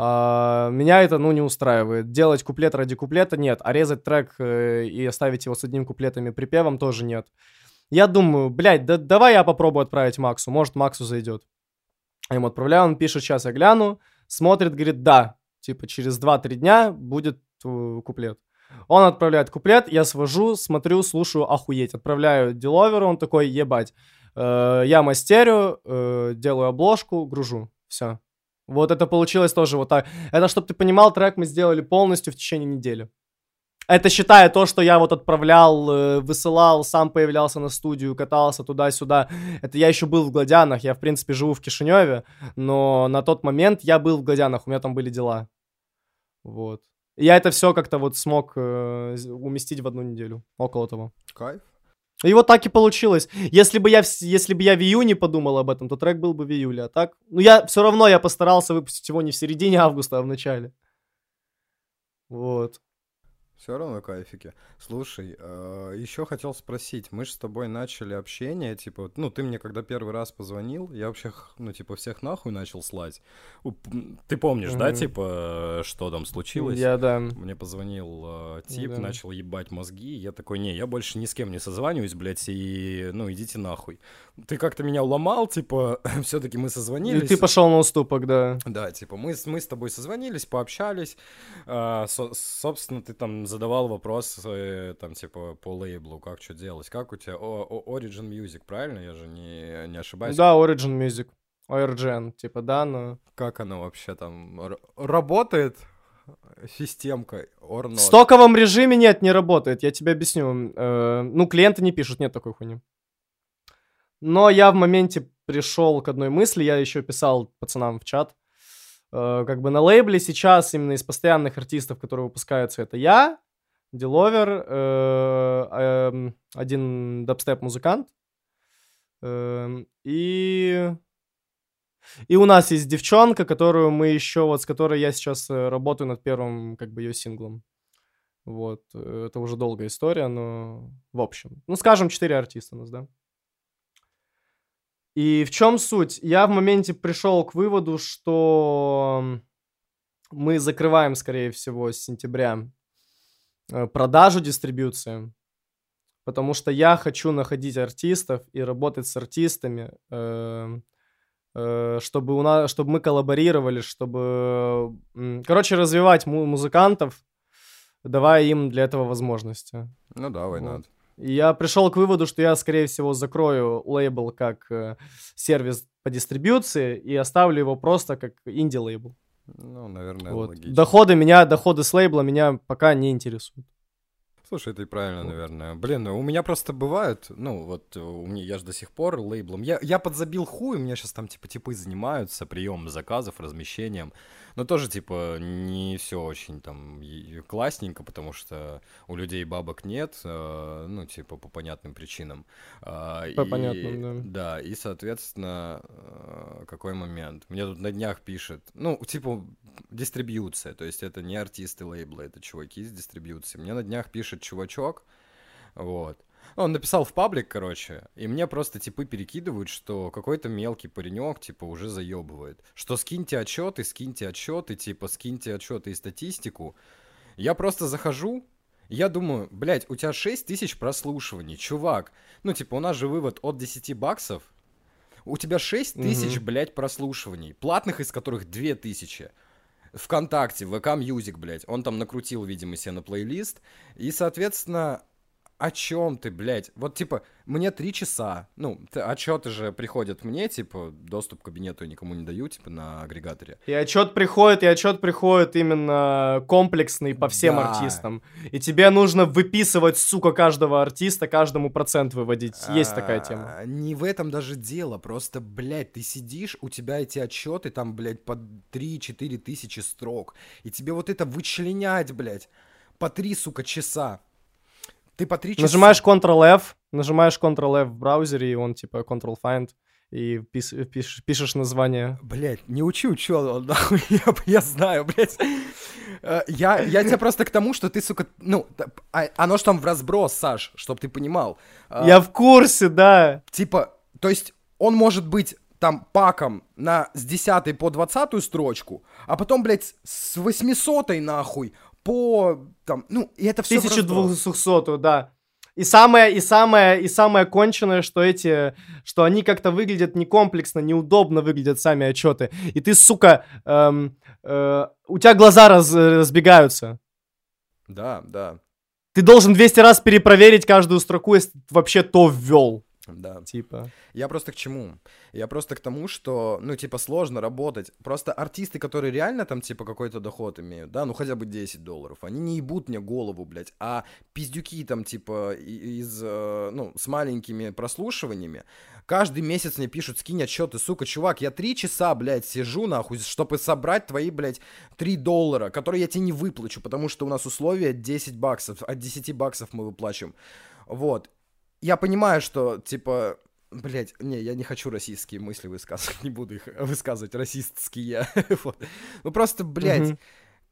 [SPEAKER 2] А, меня это, ну, не устраивает. Делать куплет ради куплета нет, а резать трек э, и оставить его с одним куплетом и припевом тоже нет. Я думаю, блядь, да давай я попробую отправить Максу, может Максу зайдет. Я ему отправляю, он пишет, сейчас я гляну, смотрит, говорит, да, типа через 2-3 дня будет э, куплет. Он отправляет куплет, я свожу, смотрю, слушаю, охуеть. Отправляю деловеру, он такой, ебать. Э, я мастерю, э, делаю обложку, гружу. Все. Вот это получилось тоже вот так. Это, чтобы ты понимал, трек мы сделали полностью в течение недели. Это считая то, что я вот отправлял, э, высылал, сам появлялся на студию, катался туда-сюда. Это я еще был в Гладянах, я, в принципе, живу в Кишиневе, но на тот момент я был в Гладянах, у меня там были дела. Вот. Я это все как-то вот смог э, уместить в одну неделю, около того.
[SPEAKER 1] Кайф.
[SPEAKER 2] И вот так и получилось. Если бы я, если бы я в июне подумал об этом, то трек был бы в июле. А так, ну я все равно я постарался выпустить его не в середине августа, а в начале. Вот.
[SPEAKER 1] Все равно кайфики. Слушай, э, еще хотел спросить, мы же с тобой начали общение, типа, ну, ты мне когда первый раз позвонил, я вообще, ну, типа, всех нахуй начал слать. Ты помнишь, mm-hmm. да, типа, что там случилось?
[SPEAKER 2] Я, да.
[SPEAKER 1] Мне позвонил э, тип, да. начал ебать мозги, я такой, не, я больше ни с кем не созваниваюсь, блядь, и, ну, идите нахуй. Ты как-то меня уломал, типа, все-таки мы созвонились.
[SPEAKER 2] И ты пошел на уступок, да.
[SPEAKER 1] Да, типа, мы, мы с тобой созвонились, пообщались, э, со- собственно, ты там задавал вопросы, там, типа, по лейблу, как что делать, как у тебя, о, о, Origin Music, правильно, я же не, не ошибаюсь?
[SPEAKER 2] Да, Origin Music, ORGN, типа, да, но...
[SPEAKER 1] Как оно вообще там работает? Системка or
[SPEAKER 2] В стоковом режиме нет, не работает, я тебе объясню. Э, ну, клиенты не пишут, нет такой хуйни. Но я в моменте пришел к одной мысли, я еще писал пацанам в чат, э, как бы на лейбле сейчас именно из постоянных артистов, которые выпускаются, это я, Деловер, э, э, один дабстеп-музыкант, э, и... И у нас есть девчонка, которую мы еще, вот с которой я сейчас э, работаю над первым, как бы, ее синглом. Вот, это уже долгая история, но в общем. Ну, скажем, четыре артиста у нас, да. И в чем суть? Я в моменте пришел к выводу, что мы закрываем, скорее всего, с сентября э, продажу дистрибьюции, потому что я хочу находить артистов и работать с артистами, э, э, чтобы, у нас, чтобы мы коллаборировали, чтобы, короче, развивать музыкантов, давая им для этого возможности.
[SPEAKER 1] Ну да, why вот.
[SPEAKER 2] Я пришел к выводу, что я, скорее всего, закрою лейбл как э, сервис по дистрибьюции и оставлю его просто как инди-лейбл.
[SPEAKER 1] Ну, наверное,
[SPEAKER 2] вот. логично. Доходы меня, доходы с лейбла меня пока не интересуют.
[SPEAKER 1] Слушай, это и правильно, вот. наверное. Блин, ну, у меня просто бывают, ну, вот у меня, я же до сих пор лейблом. Я, я подзабил хуй, у меня сейчас там, типа, типы занимаются приемом заказов, размещением. Но тоже, типа, не все очень там классненько, потому что у людей бабок нет, э, ну, типа, по понятным причинам.
[SPEAKER 2] Э, по и, понятным, да.
[SPEAKER 1] Да, и, соответственно, э, какой момент? Мне тут на днях пишет, ну, типа, дистрибьюция, то есть это не артисты лейбла, это чуваки из дистрибьюции. Мне на днях пишет чувачок, вот, он написал в паблик, короче, и мне просто типы перекидывают, что какой-то мелкий паренек, типа, уже заебывает. Что скиньте отчеты, скиньте отчеты, типа, скиньте отчеты и статистику. Я просто захожу, я думаю, блядь, у тебя 6 тысяч прослушиваний, чувак. Ну, типа, у нас же вывод от 10 баксов. У тебя 6 тысяч, угу. блядь, прослушиваний, платных из которых 2 тысячи. ВКонтакте, VK Music, блядь. Он там накрутил, видимо, себе на плейлист. И, соответственно, о чем ты, блядь? Вот, типа, мне три часа, ну, отчеты же приходят мне, типа, доступ к кабинету я никому не даю, типа, на агрегаторе.
[SPEAKER 2] И отчет приходит, и отчет приходит именно комплексный по всем да. артистам. И тебе нужно выписывать, сука, каждого артиста, каждому процент выводить. Есть такая тема.
[SPEAKER 1] А, не в этом даже дело, просто, блядь, ты сидишь, у тебя эти отчеты там, блядь, по 3-4 тысячи строк, и тебе вот это вычленять, блядь, по 3, сука, часа. Ты по три часа...
[SPEAKER 2] Нажимаешь Ctrl-F, нажимаешь Ctrl-F в браузере, и он типа Ctrl-Find, и пиш, пиш, пишешь название.
[SPEAKER 1] Блять, не учу, чё, нахуй, я, я знаю, блять. Э, я, я тебя просто к тому, что ты, сука, ну, а, оно ж там в разброс, Саш, чтоб ты понимал.
[SPEAKER 2] Э, я в курсе, да.
[SPEAKER 1] Типа, то есть он может быть там паком на с 10 по 20 строчку, а потом, блядь, с 800 нахуй по там, ну, и это все
[SPEAKER 2] 1200, да. И самое, и самое, и самое конченое, что эти, что они как-то выглядят некомплексно, неудобно выглядят сами отчеты. И ты, сука, эм, э, у тебя глаза раз, разбегаются.
[SPEAKER 1] Да, да.
[SPEAKER 2] Ты должен 200 раз перепроверить каждую строку, если ты вообще то ввел.
[SPEAKER 1] Да.
[SPEAKER 2] Типа.
[SPEAKER 1] Я просто к чему? Я просто к тому, что, ну, типа, сложно работать. Просто артисты, которые реально там, типа, какой-то доход имеют, да, ну, хотя бы 10 долларов, они не ебут мне голову, блядь. А пиздюки там, типа, из, э, ну, с маленькими прослушиваниями, каждый месяц мне пишут, скинь отчеты, сука, чувак, я три часа, блядь, сижу, нахуй, чтобы собрать твои, блядь, 3 доллара, которые я тебе не выплачу, потому что у нас условия 10 баксов, от 10 баксов мы выплачиваем. Вот я понимаю, что, типа, Блять, не, я не хочу российские мысли высказывать, не буду их высказывать, расистские. вот. Ну просто, блядь, угу.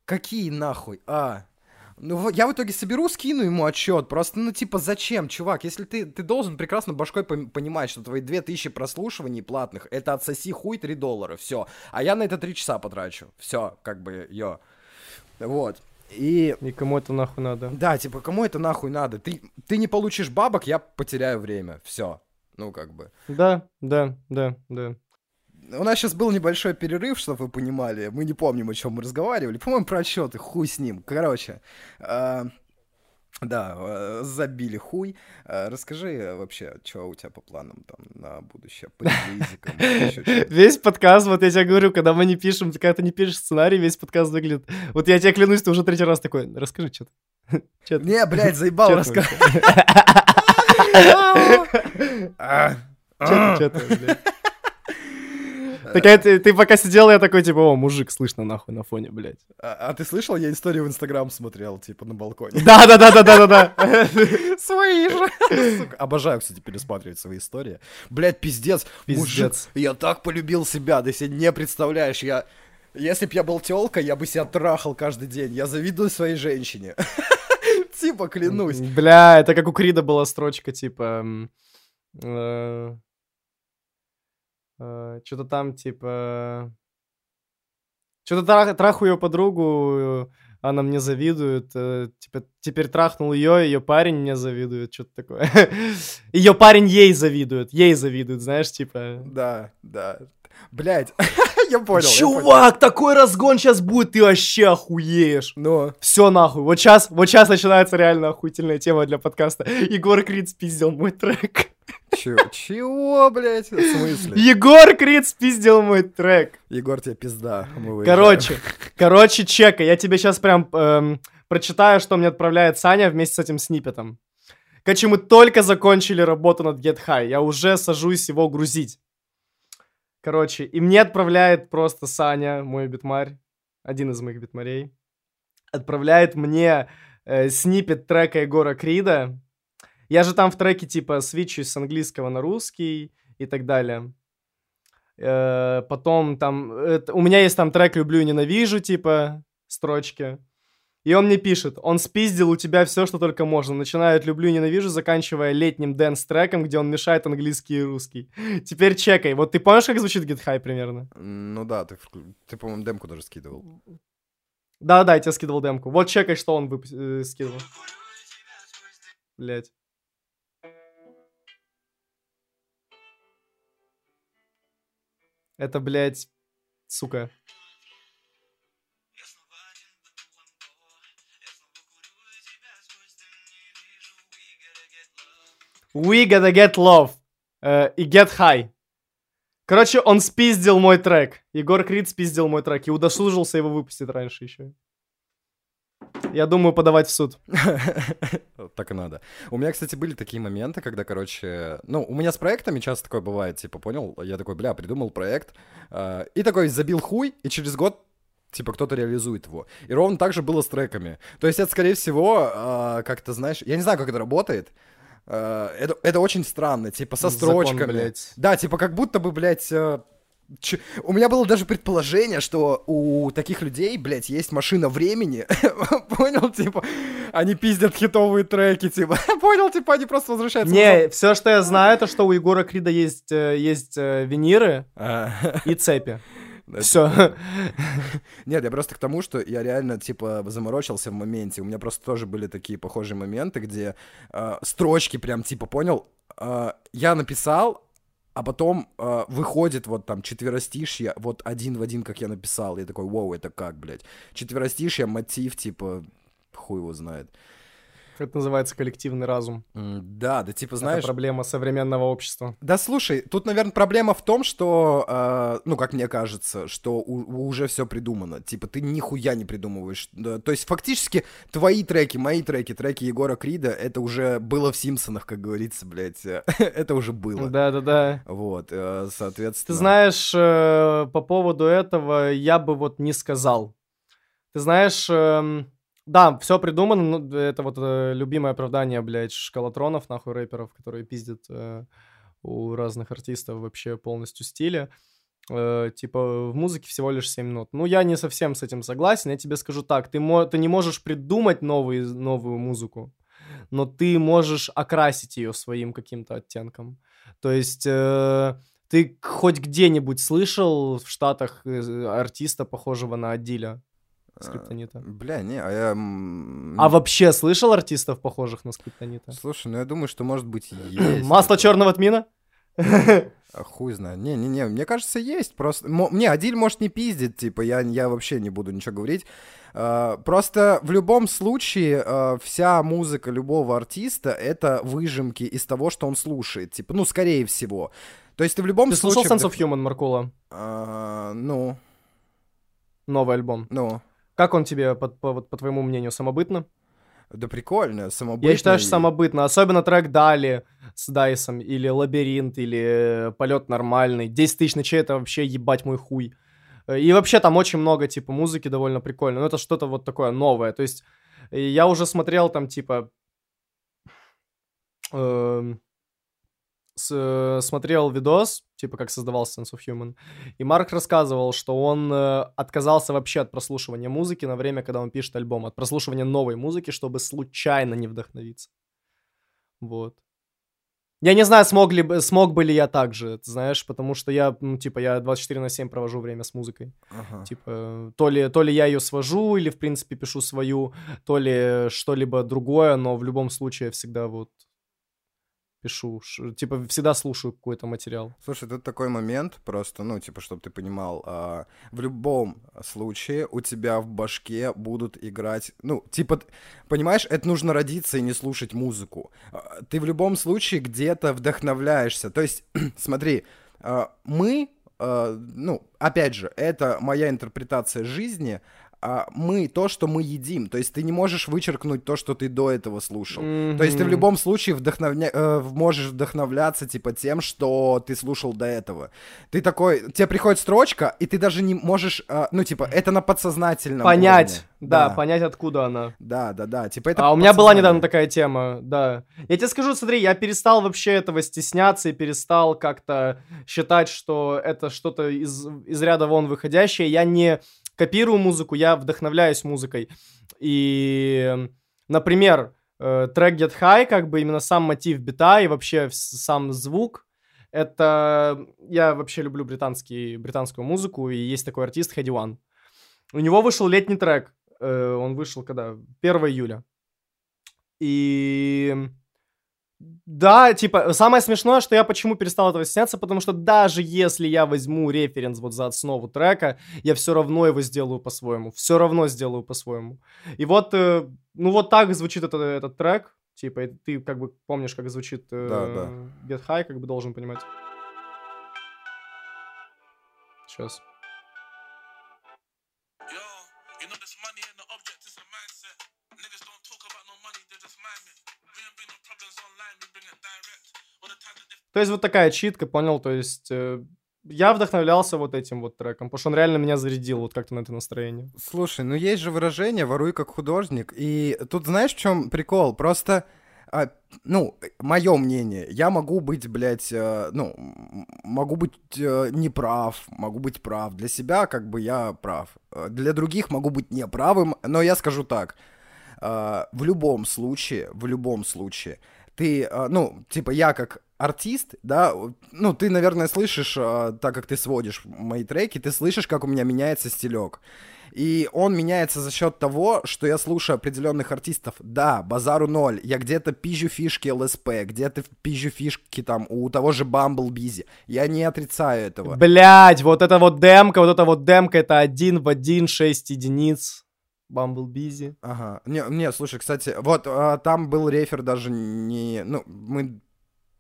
[SPEAKER 1] какие нахуй, а? Ну, я в итоге соберу, скину ему отчет. Просто, ну, типа, зачем, чувак? Если ты, ты должен прекрасно башкой понимать, что твои 2000 прослушиваний платных это отсоси хуй 3 доллара. Все. А я на это 3 часа потрачу. Все, как бы, йо. Вот. И...
[SPEAKER 2] И кому это нахуй надо?
[SPEAKER 1] Да, типа, кому это нахуй надо? Ты, ты не получишь бабок, я потеряю время. Все. Ну, как бы.
[SPEAKER 2] Да, да, да, да.
[SPEAKER 1] У нас сейчас был небольшой перерыв, чтобы вы понимали. Мы не помним, о чем мы разговаривали. По-моему, про отчеты. Хуй с ним. Короче. Э, да, э, забили хуй. Э, расскажи вообще, что у тебя по планам там на будущее? По
[SPEAKER 2] Весь подкаст, вот я тебе говорю, когда мы не пишем, когда ты не пишешь сценарий, весь подкаст выглядит... Вот я тебе клянусь, ты уже третий раз такой, расскажи что-то.
[SPEAKER 1] Не, блядь, заебал. Что
[SPEAKER 2] ты, блядь? Такая, ты, ты пока сидел, я такой, типа, о, мужик, слышно нахуй на фоне, блядь.
[SPEAKER 1] А, а ты слышал, я историю в Инстаграм смотрел, типа, на балконе.
[SPEAKER 2] Да-да-да-да-да-да.
[SPEAKER 1] Свои же. Обожаю, кстати, пересматривать свои истории. Блядь, пиздец. Пиздец. я так полюбил себя, ты себе не представляешь, я... Если б я был тёлка, я бы себя трахал каждый день. Я завидую своей женщине. Типа, клянусь.
[SPEAKER 2] Бля, это как у Крида была строчка, типа... Э, Э, что-то там, типа... Что-то трах, траху ее подругу, она мне завидует. Э, типа, теперь трахнул ее, ее парень мне завидует, что-то такое. ее парень ей завидует, ей завидует, знаешь, типа.
[SPEAKER 1] Да, да. Блять, я понял.
[SPEAKER 2] Чувак, понял. такой разгон сейчас будет, ты вообще охуеешь.
[SPEAKER 1] Но.
[SPEAKER 2] Все нахуй. Вот сейчас, вот сейчас начинается реально охуительная тема для подкаста. Егор Крид спиздил мой трек.
[SPEAKER 1] Чего, чего, блядь? В смысле?
[SPEAKER 2] Егор Крид спиздил мой трек.
[SPEAKER 1] Егор, тебе пизда.
[SPEAKER 2] короче, короче, чека. Я тебе сейчас прям эм, прочитаю, что мне отправляет Саня вместе с этим сниппетом. Короче, мы только закончили работу над Get High. Я уже сажусь его грузить. Короче, и мне отправляет просто Саня, мой битмарь, один из моих битмарей, отправляет мне э, снипет трека Егора Крида. Я же там в треке типа свичусь с английского на русский и так далее. Э, потом там... Это, у меня есть там трек «Люблю и ненавижу», типа, строчки. И он мне пишет, он спиздил у тебя все, что только можно, начиная от «люблю и ненавижу», заканчивая летним дэнс-треком, где он мешает английский и русский. Теперь чекай. Вот ты помнишь, как звучит Get High примерно?
[SPEAKER 1] Ну да, ты, ты по-моему, демку даже скидывал.
[SPEAKER 2] Да-да, я тебе скидывал демку. Вот чекай, что он выпу- э, скидывал. Блять. Это, блядь, сука. We gotta get love. Э, и get high. Короче, он спиздил мой трек. Егор Крид спиздил мой трек и удосужился его выпустить раньше еще. Я думаю, подавать в суд.
[SPEAKER 1] Так и надо. У меня, кстати, были такие моменты, когда, короче... Ну, у меня с проектами часто такое бывает, типа, понял? Я такой, бля, придумал проект, э, и такой забил хуй, и через год типа кто-то реализует его. И ровно так же было с треками. То есть это, скорее всего, э, как-то, знаешь, я не знаю, как это работает, э, это, это очень странно, типа со строчками. Закон, блядь. Да, типа как будто бы, блядь, э, Ч... У меня было даже предположение, что у таких людей, блядь, есть машина времени. Понял, типа, они пиздят хитовые треки, типа. Понял, типа, они просто возвращаются.
[SPEAKER 2] Не, все, что я знаю, это что у Егора Крида есть, э, есть э, виниры а. и цепи. Все.
[SPEAKER 1] Нет, я просто к тому, что я реально, типа, заморочился в моменте. У меня просто тоже были такие похожие моменты, где э, строчки прям, типа, понял, э, я написал, а потом э, выходит вот там четверостишье, вот один в один, как я написал. Я такой, вау, это как, блядь? Четверостишье, мотив, типа, хуй его знает.
[SPEAKER 2] Это называется коллективный разум.
[SPEAKER 1] Да, да, типа, знаешь...
[SPEAKER 2] Это проблема современного общества.
[SPEAKER 1] Да, слушай, тут, наверное, проблема в том, что, э, ну, как мне кажется, что у, уже все придумано. Типа, ты нихуя не придумываешь. Да, то есть, фактически, твои треки, мои треки, треки Егора Крида, это уже было в Симпсонах, как говорится, блядь. это уже было.
[SPEAKER 2] Да-да-да.
[SPEAKER 1] Вот, э, соответственно...
[SPEAKER 2] Ты знаешь, э, по поводу этого я бы вот не сказал. Ты знаешь... Э, да, все придумано, ну, это вот э, любимое оправдание, блядь, шкалатронов, нахуй, рэперов, которые пиздят э, у разных артистов вообще полностью стиля. Э, типа, в музыке всего лишь 7 минут. Ну, я не совсем с этим согласен, я тебе скажу так, ты, мо- ты не можешь придумать новый, новую музыку, но ты можешь окрасить ее своим каким-то оттенком. То есть... Э, ты хоть где-нибудь слышал в Штатах э, артиста, похожего на Адиля? Скриптонита.
[SPEAKER 1] Бля, не, а я...
[SPEAKER 2] А вообще слышал артистов, похожих на Скриптонита?
[SPEAKER 1] Слушай, ну я думаю, что, может быть, есть.
[SPEAKER 2] Масло черного тмина?
[SPEAKER 1] А хуй знает. Не-не-не, мне кажется, есть. Просто... Не, Адиль, может, не пиздит, типа, я, я вообще не буду ничего говорить. Uh, просто в любом случае uh, вся музыка любого артиста — это выжимки из того, что он слушает. Типа, ну, скорее всего. То есть ты в любом
[SPEAKER 2] ты
[SPEAKER 1] случае...
[SPEAKER 2] Ты слушал Sense of Human, Маркула?
[SPEAKER 1] Uh, ну...
[SPEAKER 2] Новый альбом.
[SPEAKER 1] Ну...
[SPEAKER 2] Как он тебе, по, по, по твоему мнению, самобытно?
[SPEAKER 1] Да прикольно, самобытно.
[SPEAKER 2] Я считаю, что самобытно. Особенно трек Дали с Дайсом, или Лабиринт, или Полет нормальный. 10 тысяч ночей — это вообще ебать мой хуй. И вообще там очень много, типа, музыки довольно прикольно. Но это что-то вот такое новое. То есть я уже смотрел там, типа... Э, с, э, смотрел видос, типа как создавался Sense of Human, и Марк рассказывал, что он э, отказался вообще от прослушивания музыки на время, когда он пишет альбом, от прослушивания новой музыки, чтобы случайно не вдохновиться. Вот. Я не знаю, смог, ли, смог бы ли я так же, знаешь, потому что я, ну, типа, я 24 на 7 провожу время с музыкой. Ага. Типа, то ли, то ли я ее свожу, или, в принципе, пишу свою, то ли что-либо другое, но в любом случае я всегда вот пишу, типа всегда слушаю какой-то материал.
[SPEAKER 1] Слушай, тут такой момент просто, ну, типа, чтобы ты понимал, а, в любом случае у тебя в башке будут играть, ну, типа, понимаешь, это нужно родиться и не слушать музыку. А, ты в любом случае где-то вдохновляешься. То есть, смотри, а, мы, а, ну, опять же, это моя интерпретация жизни, мы то, что мы едим. То есть ты не можешь вычеркнуть то, что ты до этого слушал. Mm-hmm. То есть ты в любом случае вдохновня... э, можешь вдохновляться типа тем, что ты слушал до этого. Ты такой, тебе приходит строчка, и ты даже не можешь, э, ну типа это на подсознательном
[SPEAKER 2] понять,
[SPEAKER 1] уровне.
[SPEAKER 2] Да, да, понять откуда она.
[SPEAKER 1] Да, да, да. Типа это.
[SPEAKER 2] А у меня была недавно такая тема, да. Я тебе скажу, смотри, я перестал вообще этого стесняться и перестал как-то считать, что это что-то из из ряда вон выходящее. Я не копирую музыку, я вдохновляюсь музыкой. И, например, э, трек Get High, как бы именно сам мотив бита и вообще сам звук, это... Я вообще люблю британский, британскую музыку, и есть такой артист Heady One. У него вышел летний трек, Э, он вышел когда? 1 июля. И да, типа, самое смешное, что я почему перестал этого стесняться, потому что даже если я возьму референс вот за основу трека, я все равно его сделаю по-своему. Все равно сделаю по-своему. И вот, э, ну вот так звучит этот, этот трек. Типа, и ты как бы помнишь, как звучит э, да, да. Get High, как бы должен понимать. Сейчас. То есть вот такая читка, понял? То есть э, я вдохновлялся вот этим вот треком, потому что он реально меня зарядил вот как-то на это настроение.
[SPEAKER 1] Слушай, ну есть же выражение «воруй как художник», и тут знаешь, в чем прикол? Просто а, ну, мое мнение, я могу быть, блядь, э, ну, могу быть э, неправ, могу быть прав. Для себя, как бы, я прав. Э, для других могу быть неправым, но я скажу так. Э, в любом случае, в любом случае, ты, э, ну, типа, я как артист, да, ну, ты, наверное, слышишь, э, так как ты сводишь мои треки, ты слышишь, как у меня меняется стилек. И он меняется за счет того, что я слушаю определенных артистов. Да, базару ноль. Я где-то пизжу фишки ЛСП, где-то пизжу фишки там у того же Бамбл Бизи. Я не отрицаю этого.
[SPEAKER 2] Блять, вот это вот демка, вот это вот демка, это один в один шесть единиц. Busy.
[SPEAKER 1] Ага. Не, не, слушай, кстати, вот а, там был рефер даже не... Ну, мы...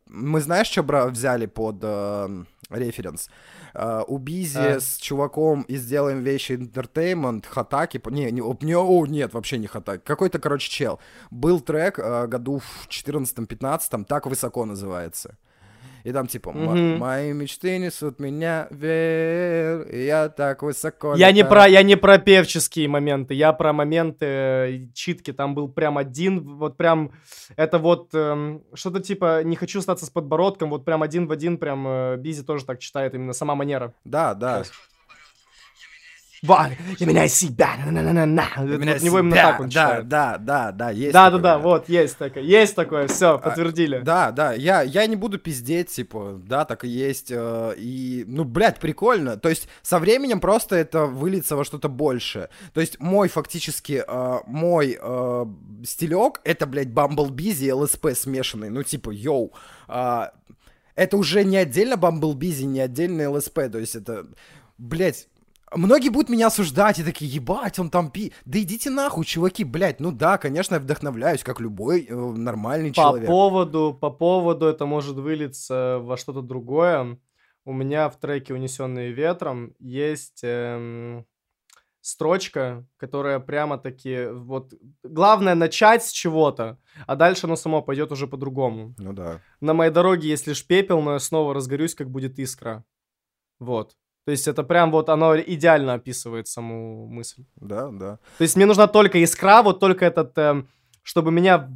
[SPEAKER 1] Мы знаешь, что бра... взяли под э, референс? Э, у Бизи а. с чуваком и сделаем вещи Entertainment, Хатаки... Не, не, не, о, нет, вообще не Хатаки. Какой-то, короче, чел. Был трек э, году в 14-15, так высоко называется. И там типа mm-hmm. мои мечты несут меня вверх, и я так высоко.
[SPEAKER 2] Я не про я не про певческие моменты, я про моменты э, читки. Там был прям один, вот прям это вот эм, что-то типа не хочу остаться с подбородком, вот прям один в один, прям э, Бизи тоже так читает именно сама манера.
[SPEAKER 1] Да, да.
[SPEAKER 2] Сейчас. Вот, я меня себя, на на на на на
[SPEAKER 1] меня него именно так он Да, да, да, да, есть
[SPEAKER 2] Да, да, да, вот, есть такое, есть такое, все, а, подтвердили.
[SPEAKER 1] Да, да, я, я не буду пиздеть, типа, да, так и есть, э, и, ну, блядь, прикольно, то есть со временем просто это выльется во что-то большее, то есть мой фактически, э, мой э, стилек, это, блядь, Bumblebee и LSP смешанный, ну, типа, йоу, это уже не отдельно Bumblebee, не отдельно LSP, то есть это, блядь, Многие будут меня осуждать и такие, ебать, он там пи... Да идите нахуй, чуваки, блядь. Ну да, конечно, я вдохновляюсь, как любой э, нормальный
[SPEAKER 2] по
[SPEAKER 1] человек.
[SPEAKER 2] По поводу, по поводу это может вылиться во что-то другое. У меня в треке «Унесенные ветром» есть эм, строчка, которая прямо-таки... Вот, главное начать с чего-то, а дальше оно само пойдет уже по-другому.
[SPEAKER 1] Ну да.
[SPEAKER 2] На моей дороге есть лишь пепел, но я снова разгорюсь, как будет искра. Вот. То есть это прям вот оно идеально описывает саму мысль.
[SPEAKER 1] Да, да.
[SPEAKER 2] То есть мне нужна только искра, вот только этот, э, чтобы меня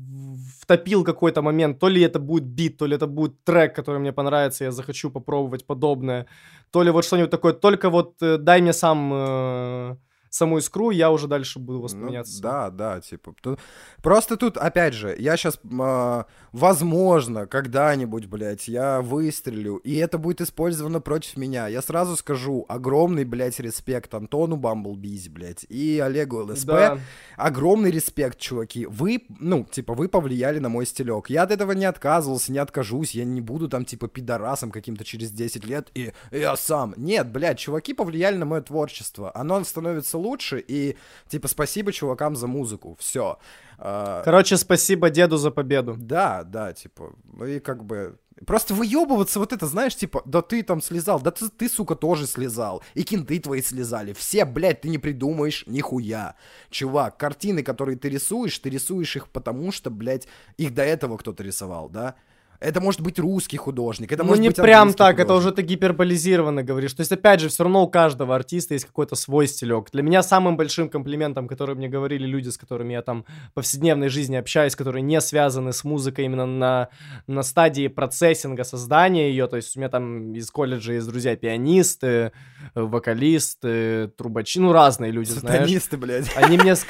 [SPEAKER 2] втопил какой-то момент. То ли это будет бит, то ли это будет трек, который мне понравится, я захочу попробовать подобное. То ли вот что-нибудь такое. Только вот э, дай мне сам... Э, саму искру, я уже дальше буду восприниматься.
[SPEAKER 1] Ну, да, да, типа. Тут... Просто тут, опять же, я сейчас, э, а, возможно, когда-нибудь, блядь, я выстрелю, и это будет использовано против меня. Я сразу скажу, огромный, блядь, респект Антону Бамблбизи, блядь, и Олегу ЛСП. Да. Огромный респект, чуваки. Вы, ну, типа, вы повлияли на мой стилек. Я от этого не отказывался, не откажусь, я не буду там, типа, пидорасом каким-то через 10 лет, и я сам. Нет, блядь, чуваки повлияли на мое творчество. Оно становится лучше, и, типа, спасибо чувакам за музыку, все.
[SPEAKER 2] А, Короче, спасибо деду за победу.
[SPEAKER 1] Да, да, типа, и как бы... Просто выебываться вот это, знаешь, типа, да ты там слезал, да ты, ты, сука, тоже слезал, и кенты твои слезали, все, блядь, ты не придумаешь нихуя. Чувак, картины, которые ты рисуешь, ты рисуешь их потому, что, блядь, их до этого кто-то рисовал, да? Это может быть русский художник, это
[SPEAKER 2] ну,
[SPEAKER 1] может
[SPEAKER 2] не
[SPEAKER 1] быть
[SPEAKER 2] прям так, художник. это уже ты гиперболизированно говоришь. То есть, опять же, все равно у каждого артиста есть какой-то свой стилек. Для меня самым большим комплиментом, который мне говорили люди, с которыми я там в повседневной жизни общаюсь, которые не связаны с музыкой именно на, на стадии процессинга, создания ее. То есть, у меня там из колледжа есть друзья пианисты, вокалисты, трубачи, ну, разные люди,
[SPEAKER 1] Сатанисты,
[SPEAKER 2] знаешь.
[SPEAKER 1] блядь.
[SPEAKER 2] Они мне...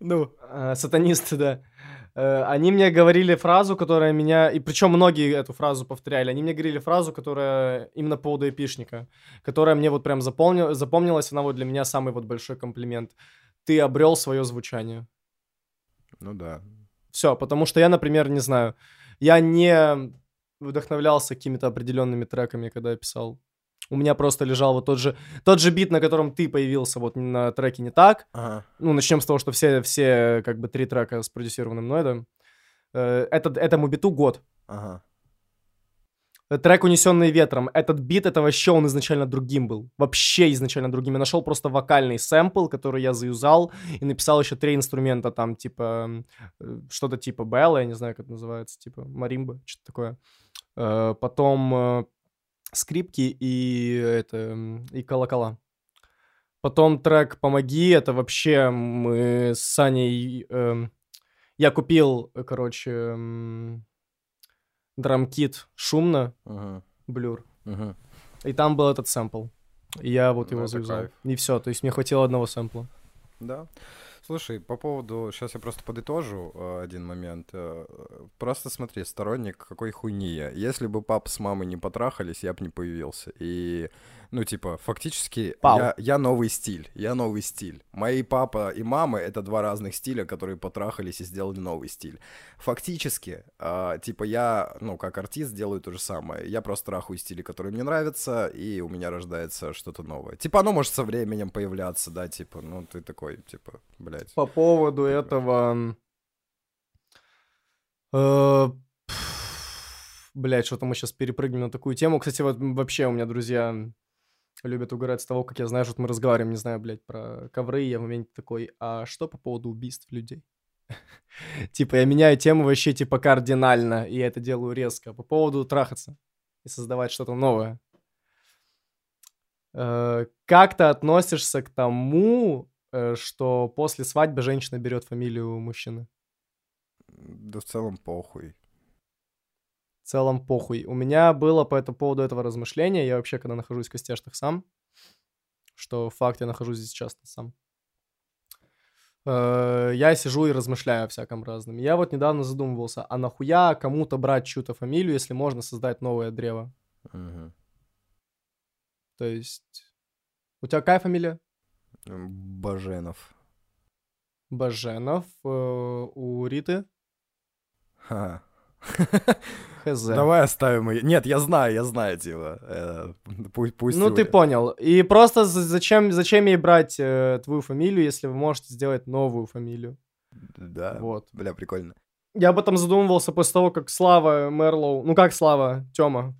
[SPEAKER 2] Ну, э, сатанисты, да. Э, они мне говорили фразу, которая меня... И причем многие эту фразу повторяли. Они мне говорили фразу, которая именно по поводу эпишника, которая мне вот прям запомнил, запомнилась. Она вот для меня самый вот большой комплимент. ты обрел свое звучание.
[SPEAKER 1] Ну да.
[SPEAKER 2] Все, потому что я, например, не знаю, я не вдохновлялся какими-то определенными треками, когда я писал. У меня просто лежал вот тот же, тот же бит, на котором ты появился вот на треке «Не так».
[SPEAKER 1] Ага.
[SPEAKER 2] Ну, начнем с того, что все, все как бы три трека спродюсированы мной, да. Э, этот, этому биту год.
[SPEAKER 1] Ага.
[SPEAKER 2] Трек «Унесенный ветром». Этот бит, это вообще он изначально другим был. Вообще изначально другим. Я нашел просто вокальный сэмпл, который я заюзал, и написал еще три инструмента, там, типа, э, что-то типа Белла, я не знаю, как это называется, типа маримба, что-то такое. Э, потом скрипки и это, и колокола. Потом трек «Помоги», это вообще мы с Саней... Э, я купил, короче, э, драмкит шумно,
[SPEAKER 1] Ага.
[SPEAKER 2] блюр.
[SPEAKER 1] Ага.
[SPEAKER 2] И там был этот сэмпл. И я вот
[SPEAKER 1] Ну,
[SPEAKER 2] его завязал.
[SPEAKER 1] кайф.
[SPEAKER 2] И все, то есть мне хватило одного сэмпла.
[SPEAKER 1] Да. Слушай, по поводу... Сейчас я просто подытожу э, один момент. Э, Просто смотри, сторонник какой хуйни я. Если бы папа с мамой не потрахались, я бы не появился. И, ну, типа, фактически
[SPEAKER 2] Пау.
[SPEAKER 1] я, я новый стиль. Я новый стиль. Мои папа и мама — это два разных стиля, которые потрахались и сделали новый стиль. Фактически, э, типа, я, ну, как артист делаю то же самое. Я просто трахаю стили, которые мне нравятся, и у меня рождается что-то новое. Типа, оно может со временем появляться, да, типа, ну, ты такой, типа, блядь.
[SPEAKER 2] По поводу этого... э, Блять, что-то мы сейчас перепрыгнем на такую тему. Кстати, вот вообще у меня друзья любят угорать с того, как я знаю, что мы разговариваем, не знаю, блядь, про ковры, я в моменте такой, а что по поводу убийств людей? Типа, я меняю тему вообще, типа, кардинально, и я это делаю резко. По поводу трахаться и создавать что-то новое. Э, Как ты относишься к тому, э, что после свадьбы женщина берет фамилию мужчины?
[SPEAKER 1] Да в целом похуй.
[SPEAKER 2] В целом похуй. У меня было по этому поводу этого размышления. Я вообще, когда нахожусь в костяшных сам, что факт, я нахожусь здесь часто сам. Э, Я сижу и размышляю о всяком разном. Я вот недавно задумывался, а нахуя кому-то брать чью-то фамилию, если можно создать новое древо?
[SPEAKER 1] Мгм.
[SPEAKER 2] То есть... У тебя какая фамилия?
[SPEAKER 1] Баженов.
[SPEAKER 2] Баженов. э, У Риты?
[SPEAKER 1] Ха.
[SPEAKER 2] Хз.
[SPEAKER 1] Давай оставим ее. Нет, я знаю, я знаю, типа. э, Пусть, пусть
[SPEAKER 2] Ну, ты понял. И просто за- зачем, зачем ей брать э, твою фамилию, если вы можете сделать новую фамилию?
[SPEAKER 1] Да.
[SPEAKER 2] Вот.
[SPEAKER 1] Бля, прикольно.
[SPEAKER 2] Я об этом задумывался после того, как Слава Мерлоу, ну как Слава, Тёма,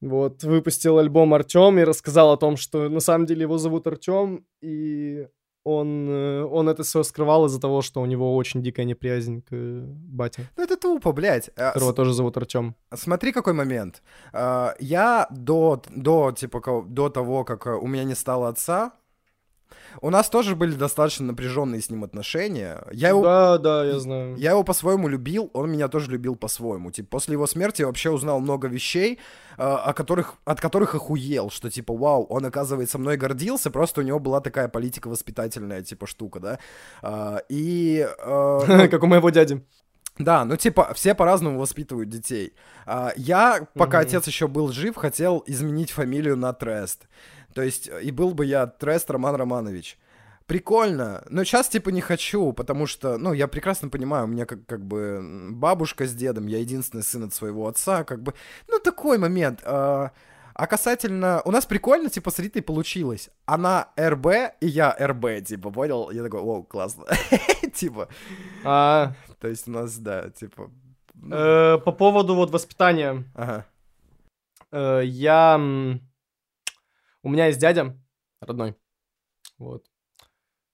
[SPEAKER 2] вот, выпустил альбом Артём и рассказал о том, что на самом деле его зовут Артём, и он, э, он это все скрывал из-за того, что у него очень дикая неприязнь к э, бате,
[SPEAKER 1] Ну это тупо, блядь. А,
[SPEAKER 2] которого тоже зовут Артём.
[SPEAKER 1] Смотри, какой момент. А, Я до, до, типа, до того, как э, у меня не стало отца, у нас тоже были достаточно напряженные с ним отношения. Я его,
[SPEAKER 2] Да, да, я знаю.
[SPEAKER 1] я его по-своему любил, он меня тоже любил по-своему. Типа, после его смерти я вообще узнал много вещей, э, о которых, от которых охуел, что, типа, вау, он, оказывается, мной гордился, просто у него была такая политика воспитательная, типа, штука, да. А, И... э,
[SPEAKER 2] Как у моего дяди.
[SPEAKER 1] да, ну типа все по-разному воспитывают детей. А, я, пока
[SPEAKER 2] Мгм.
[SPEAKER 1] отец еще был жив, хотел изменить фамилию на Трест. То есть, э, и был бы я Трест Роман Романович. Прикольно, но сейчас типа не хочу, потому что, ну, я прекрасно понимаю, у меня как, как бы бабушка с дедом, я единственный сын от своего отца, как бы, ну, такой момент. А, а касательно, у нас прикольно, типа, с Ритой получилось. Она РБ, и я РБ, типа, понял? Я такой, о, классно. Типа,
[SPEAKER 2] А,
[SPEAKER 1] то есть у нас, да, типа... ну,
[SPEAKER 2] э, по поводу вот воспитания.
[SPEAKER 1] Ага.
[SPEAKER 2] Э, я... У меня есть дядя родной. Вот.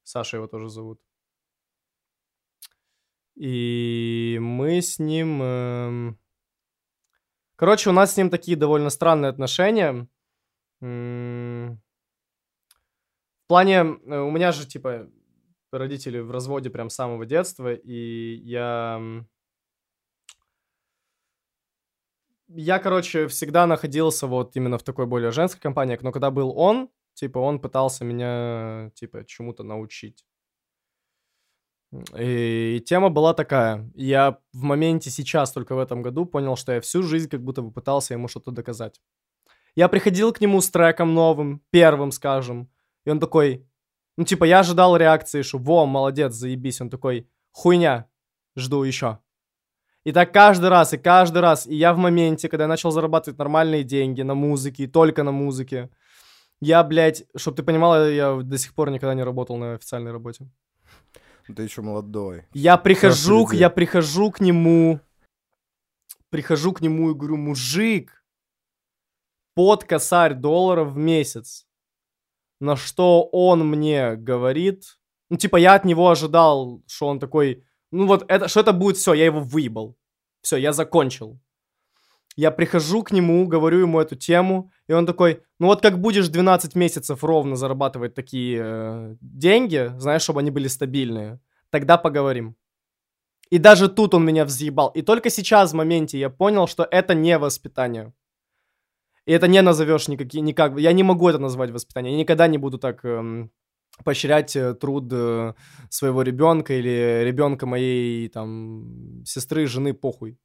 [SPEAKER 2] Саша его тоже зовут. И мы с ним... эм, Короче, у нас с ним такие довольно странные отношения. В плане... э, У меня же, типа, родители в разводе прям с самого детства, и я... м, я, короче, всегда находился вот именно в такой более женской компании, но когда был он, типа, он пытался меня, типа, чему-то научить. И тема была такая. Я в моменте сейчас, только в этом году, понял, что я всю жизнь как будто бы пытался ему что-то доказать. Я приходил к нему с треком новым, первым, скажем, и он такой, Ну, типа, я ожидал реакции, что во, молодец, заебись. Он такой, хуйня, жду еще. И так каждый раз, и каждый раз. И я в моменте, когда я начал зарабатывать нормальные деньги на музыке, и только на музыке, я, блядь, чтобы ты понимала, я до сих пор никогда не работал на официальной работе.
[SPEAKER 1] Ты еще молодой.
[SPEAKER 2] Я прихожу, я прихожу к нему, прихожу к нему и говорю, мужик, под косарь долларов в месяц. На что он мне говорит, ну, типа, я от него ожидал, что он такой, ну вот, это, что это будет все, я его выебал. Все, я закончил. Я прихожу к нему, говорю ему эту тему, и он такой, ну вот как будешь 12 месяцев ровно зарабатывать такие э, деньги, знаешь, чтобы они были стабильные, тогда поговорим. И даже тут он меня взъебал. И только сейчас в моменте я понял, что это не воспитание. И это не назовешь никакие, никак. Я не могу это назвать воспитанием. Я никогда не буду так эм, поощрять э, труд э, своего ребенка или ребенка моей там сестры, жены, похуй.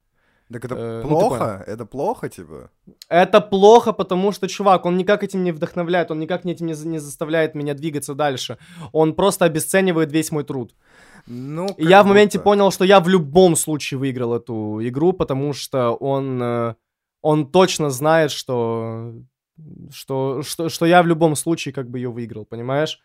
[SPEAKER 1] Так это э, ну, плохо? Ну, это плохо, типа?
[SPEAKER 2] Это плохо, потому что, чувак, он никак этим не вдохновляет, он никак этим не, не заставляет меня двигаться дальше. Он просто обесценивает весь мой труд. Ну, И я в моменте понял, что я в любом случае выиграл эту игру, потому что он, э, он точно знает, что, что, что, что я в любом случае как бы ее выиграл, понимаешь?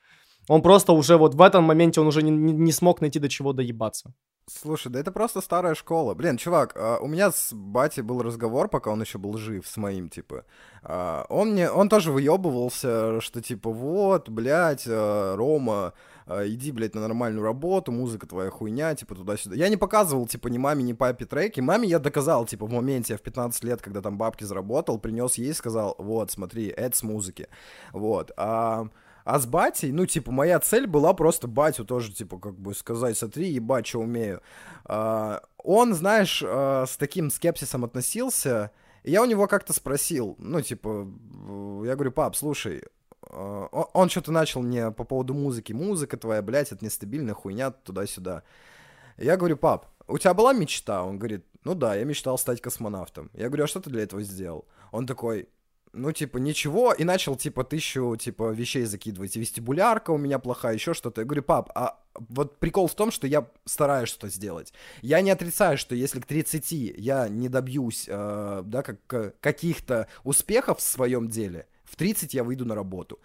[SPEAKER 2] Он просто уже вот в этом моменте он уже не, не смог найти до чего доебаться.
[SPEAKER 1] Слушай, да это просто старая школа. Блин, чувак, а, у меня с батей был разговор, пока он еще был жив, с моим, типа. А, он мне, он тоже выебывался, что типа, вот, блядь, а, Рома, иди, блядь, на нормальную работу, музыка твоя хуйня, типа, туда-сюда. Я не показывал, типа, ни маме, ни папе треки. Маме я доказал, типа, в моменте, я в 15 лет, когда там бабки заработал, принес ей, сказал, вот, смотри, это с музыки. Вот. А... А с батей, ну, типа, моя цель была просто батю тоже, типа, как бы сказать, смотри, ебать, что умею. А, он, знаешь, а, с таким скепсисом относился. Я у него как-то спросил, ну, типа, я говорю, пап, слушай, а, он что-то начал мне по поводу музыки. Музыка твоя, блядь, это нестабильная хуйня туда-сюда. Я говорю, пап, у тебя была мечта? Он говорит, ну да, я мечтал стать космонавтом. Я говорю, а что ты для этого сделал? Он такой, ну, типа, ничего, и начал, типа, тысячу, типа, вещей закидывать. Вестибулярка у меня плохая, еще что-то. Я говорю, пап, а вот прикол в том, что я стараюсь что-то сделать. Я не отрицаю, что если к 30 я не добьюсь, э, да, как, каких-то успехов в своем деле, в 30 я выйду на работу.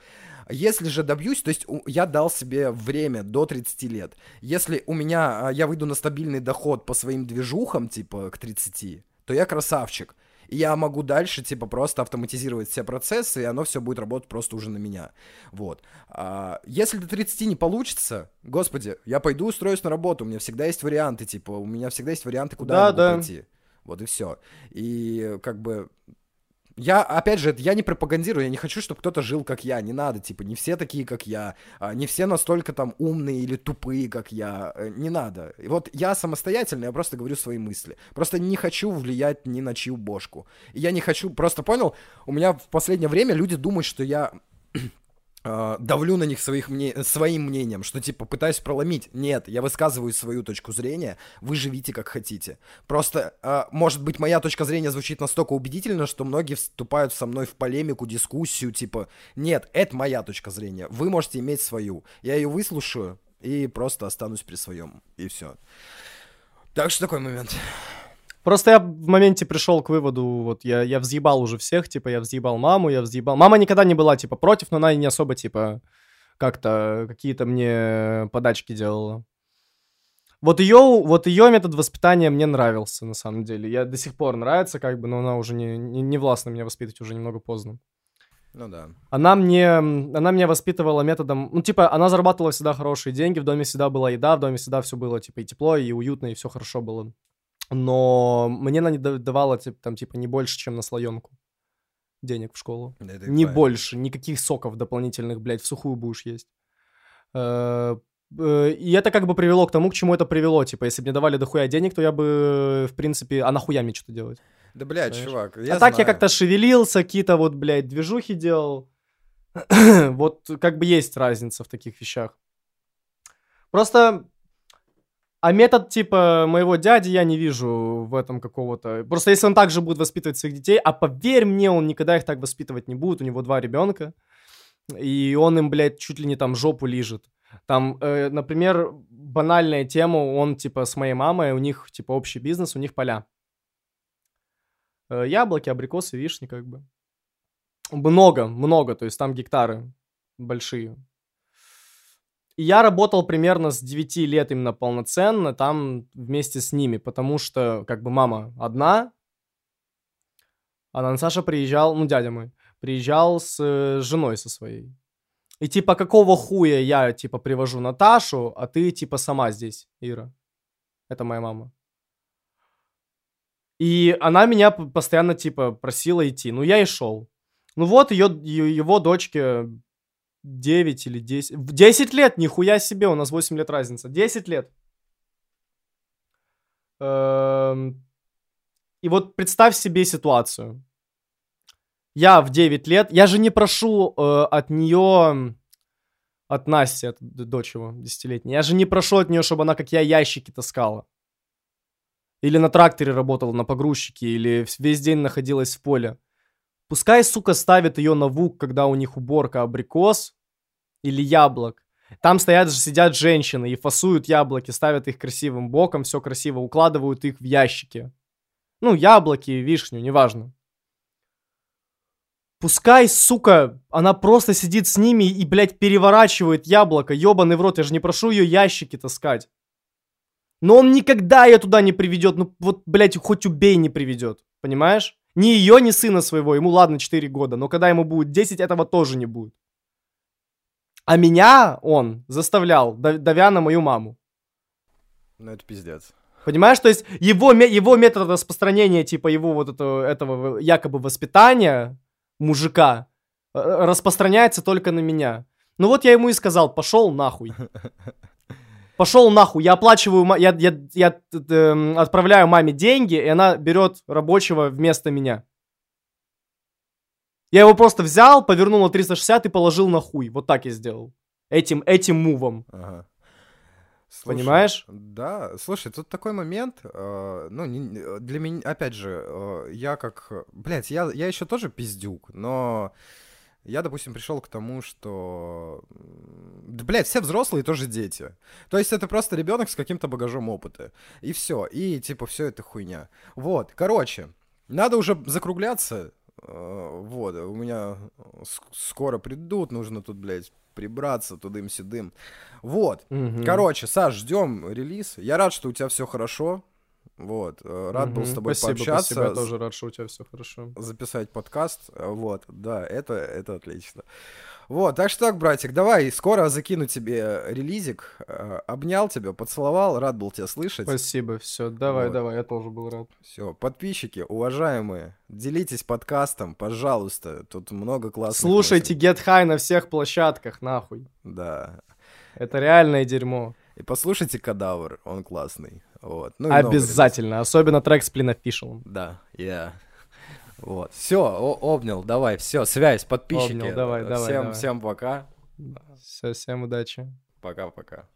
[SPEAKER 1] Если же добьюсь, то есть я дал себе время до 30 лет. Если у меня, а, я выйду на стабильный доход по своим движухам, типа, к 30, то я красавчик я могу дальше, типа, просто автоматизировать все процессы, и оно все будет работать просто уже на меня. Вот. А, если до 30 не получится, господи, я пойду устроюсь на работу, у меня всегда есть варианты, типа, у меня всегда есть варианты, куда да, я могу да. пойти. Вот и все. И как бы я, опять же, я не пропагандирую, я не хочу, чтобы кто-то жил как я, не надо, типа, не все такие, как я, а, не все настолько там умные или тупые, как я, э, не надо. И вот я самостоятельно, я просто говорю свои мысли. Просто не хочу влиять ни на чью бошку. И я не хочу, просто понял, у меня в последнее время люди думают, что я давлю на них своих мне... своим мнением, что типа пытаюсь проломить. Нет, я высказываю свою точку зрения, вы живите как хотите. Просто, э, может быть, моя точка зрения звучит настолько убедительно, что многие вступают со мной в полемику, дискуссию, типа, нет, это моя точка зрения, вы можете иметь свою. Я ее выслушаю и просто останусь при своем, и все. Так что такой момент.
[SPEAKER 2] Просто я в моменте пришел к выводу, вот я, я взъебал уже всех, типа, я взъебал маму, я взъебал... Мама никогда не была, типа, против, но она и не особо, типа, как-то какие-то мне подачки делала. Вот ее, вот ее метод воспитания мне нравился, на самом деле. Я до сих пор нравится, как бы, но она уже не, не, не властна меня воспитывать, уже немного поздно.
[SPEAKER 1] Ну да.
[SPEAKER 2] Она мне, она меня воспитывала методом, ну типа, она зарабатывала всегда хорошие деньги, в доме всегда была еда, в доме всегда все было, типа, и тепло, и уютно, и все хорошо было но мне она не давала там типа не больше, чем на слоенку денег в школу. Да, не правильно. больше, никаких соков дополнительных, блядь, в сухую будешь есть. Э, э, и это как бы привело к тому, к чему это привело. Типа, если бы мне давали дохуя денег, то я бы, в принципе, а нахуя мне что-то делать?
[SPEAKER 1] Да, блядь, Знаешь? чувак,
[SPEAKER 2] я А знаю. так я как-то шевелился, какие-то вот, блядь, движухи делал. вот как бы есть разница в таких вещах. Просто а метод типа моего дяди я не вижу в этом какого-то... Просто если он также будет воспитывать своих детей, а поверь мне, он никогда их так воспитывать не будет, у него два ребенка, и он им, блядь, чуть ли не там жопу лижет. Там, э, например, банальная тема, он, типа, с моей мамой, у них, типа, общий бизнес, у них поля. Э, яблоки, абрикосы, вишни, как бы. Много, много, то есть там гектары большие. И я работал примерно с 9 лет именно полноценно там вместе с ними, потому что, как бы, мама одна, а Саша приезжал, ну, дядя мой, приезжал с э, женой со своей. И типа, какого хуя я, типа, привожу Наташу, а ты, типа, сама здесь, Ира. Это моя мама. И она меня постоянно, типа, просила идти. Ну, я и шел. Ну вот, ее, его дочке 9 или 10. 10 лет, нихуя себе, у нас 8 лет разница. 10 лет. Эм... И вот представь себе ситуацию. Я в 9 лет, я же не прошу э, от нее, от Насти, от дочь его, десятилетней, я же не прошу от нее, чтобы она, как я, ящики таскала. Или на тракторе работала, на погрузчике, или весь день находилась в поле. Пускай, сука, ставит ее на вук, когда у них уборка абрикос или яблок. Там стоят, сидят женщины и фасуют яблоки, ставят их красивым боком, все красиво, укладывают их в ящики. Ну, яблоки, вишню, неважно. Пускай, сука, она просто сидит с ними и, блядь, переворачивает яблоко. Ёбаный в рот, я же не прошу ее ящики таскать. Но он никогда ее туда не приведет. Ну, вот, блядь, хоть убей не приведет. Понимаешь? Ни ее, ни сына своего. Ему, ладно, 4 года. Но когда ему будет 10, этого тоже не будет. А меня он заставлял, давя на мою маму.
[SPEAKER 1] Ну, это пиздец.
[SPEAKER 2] Понимаешь, то есть его, его метод распространения, типа его вот этого, этого якобы воспитания мужика э, распространяется только на меня. Ну вот я ему и сказал, пошел нахуй. Пошел нахуй, я оплачиваю, я, я, я э, отправляю маме деньги, и она берет рабочего вместо меня. Я его просто взял, повернул на 360 и положил на хуй. Вот так я сделал. Этим, этим мувом. Ага. Слушай, Понимаешь?
[SPEAKER 1] Да, слушай, тут такой момент, э, ну, не, для меня, опять же, э, я как, блядь, я, я еще тоже пиздюк, но я, допустим, пришел к тому, что, да, блядь, все взрослые тоже дети. То есть это просто ребенок с каким-то багажом опыта. И все, и типа все это хуйня. Вот, короче, надо уже закругляться. Э, вот, у меня скоро придут, нужно тут, блядь, прибраться тудым-сюдым. Вот. Угу. Короче, Саш, ждем релиз. Я рад, что у тебя все хорошо. Вот, э, рад угу. был с тобой спасибо, пообщаться.
[SPEAKER 2] Спасибо, я тоже рад, что у тебя все хорошо.
[SPEAKER 1] Записать подкаст. Вот, да, это, это отлично. Вот, так что так, братик, давай, скоро закину тебе релизик. Э, обнял тебя, поцеловал, рад был тебя слышать.
[SPEAKER 2] Спасибо, все, давай, вот. давай, я тоже был рад.
[SPEAKER 1] Все, подписчики, уважаемые, делитесь подкастом, пожалуйста, тут много классных.
[SPEAKER 2] Слушайте. Get High на всех площадках, нахуй.
[SPEAKER 1] Да.
[SPEAKER 2] Это реальное дерьмо.
[SPEAKER 1] И послушайте Кадавр, он классный. Вот.
[SPEAKER 2] Ну, Обязательно, особенно трек с Official.
[SPEAKER 1] Да, я. Yeah. Вот. Все, обнял, давай, все, связь, подписчики. Обнял, давай, давай. Всем, давай. всем пока.
[SPEAKER 2] Все, всем удачи.
[SPEAKER 1] Пока-пока.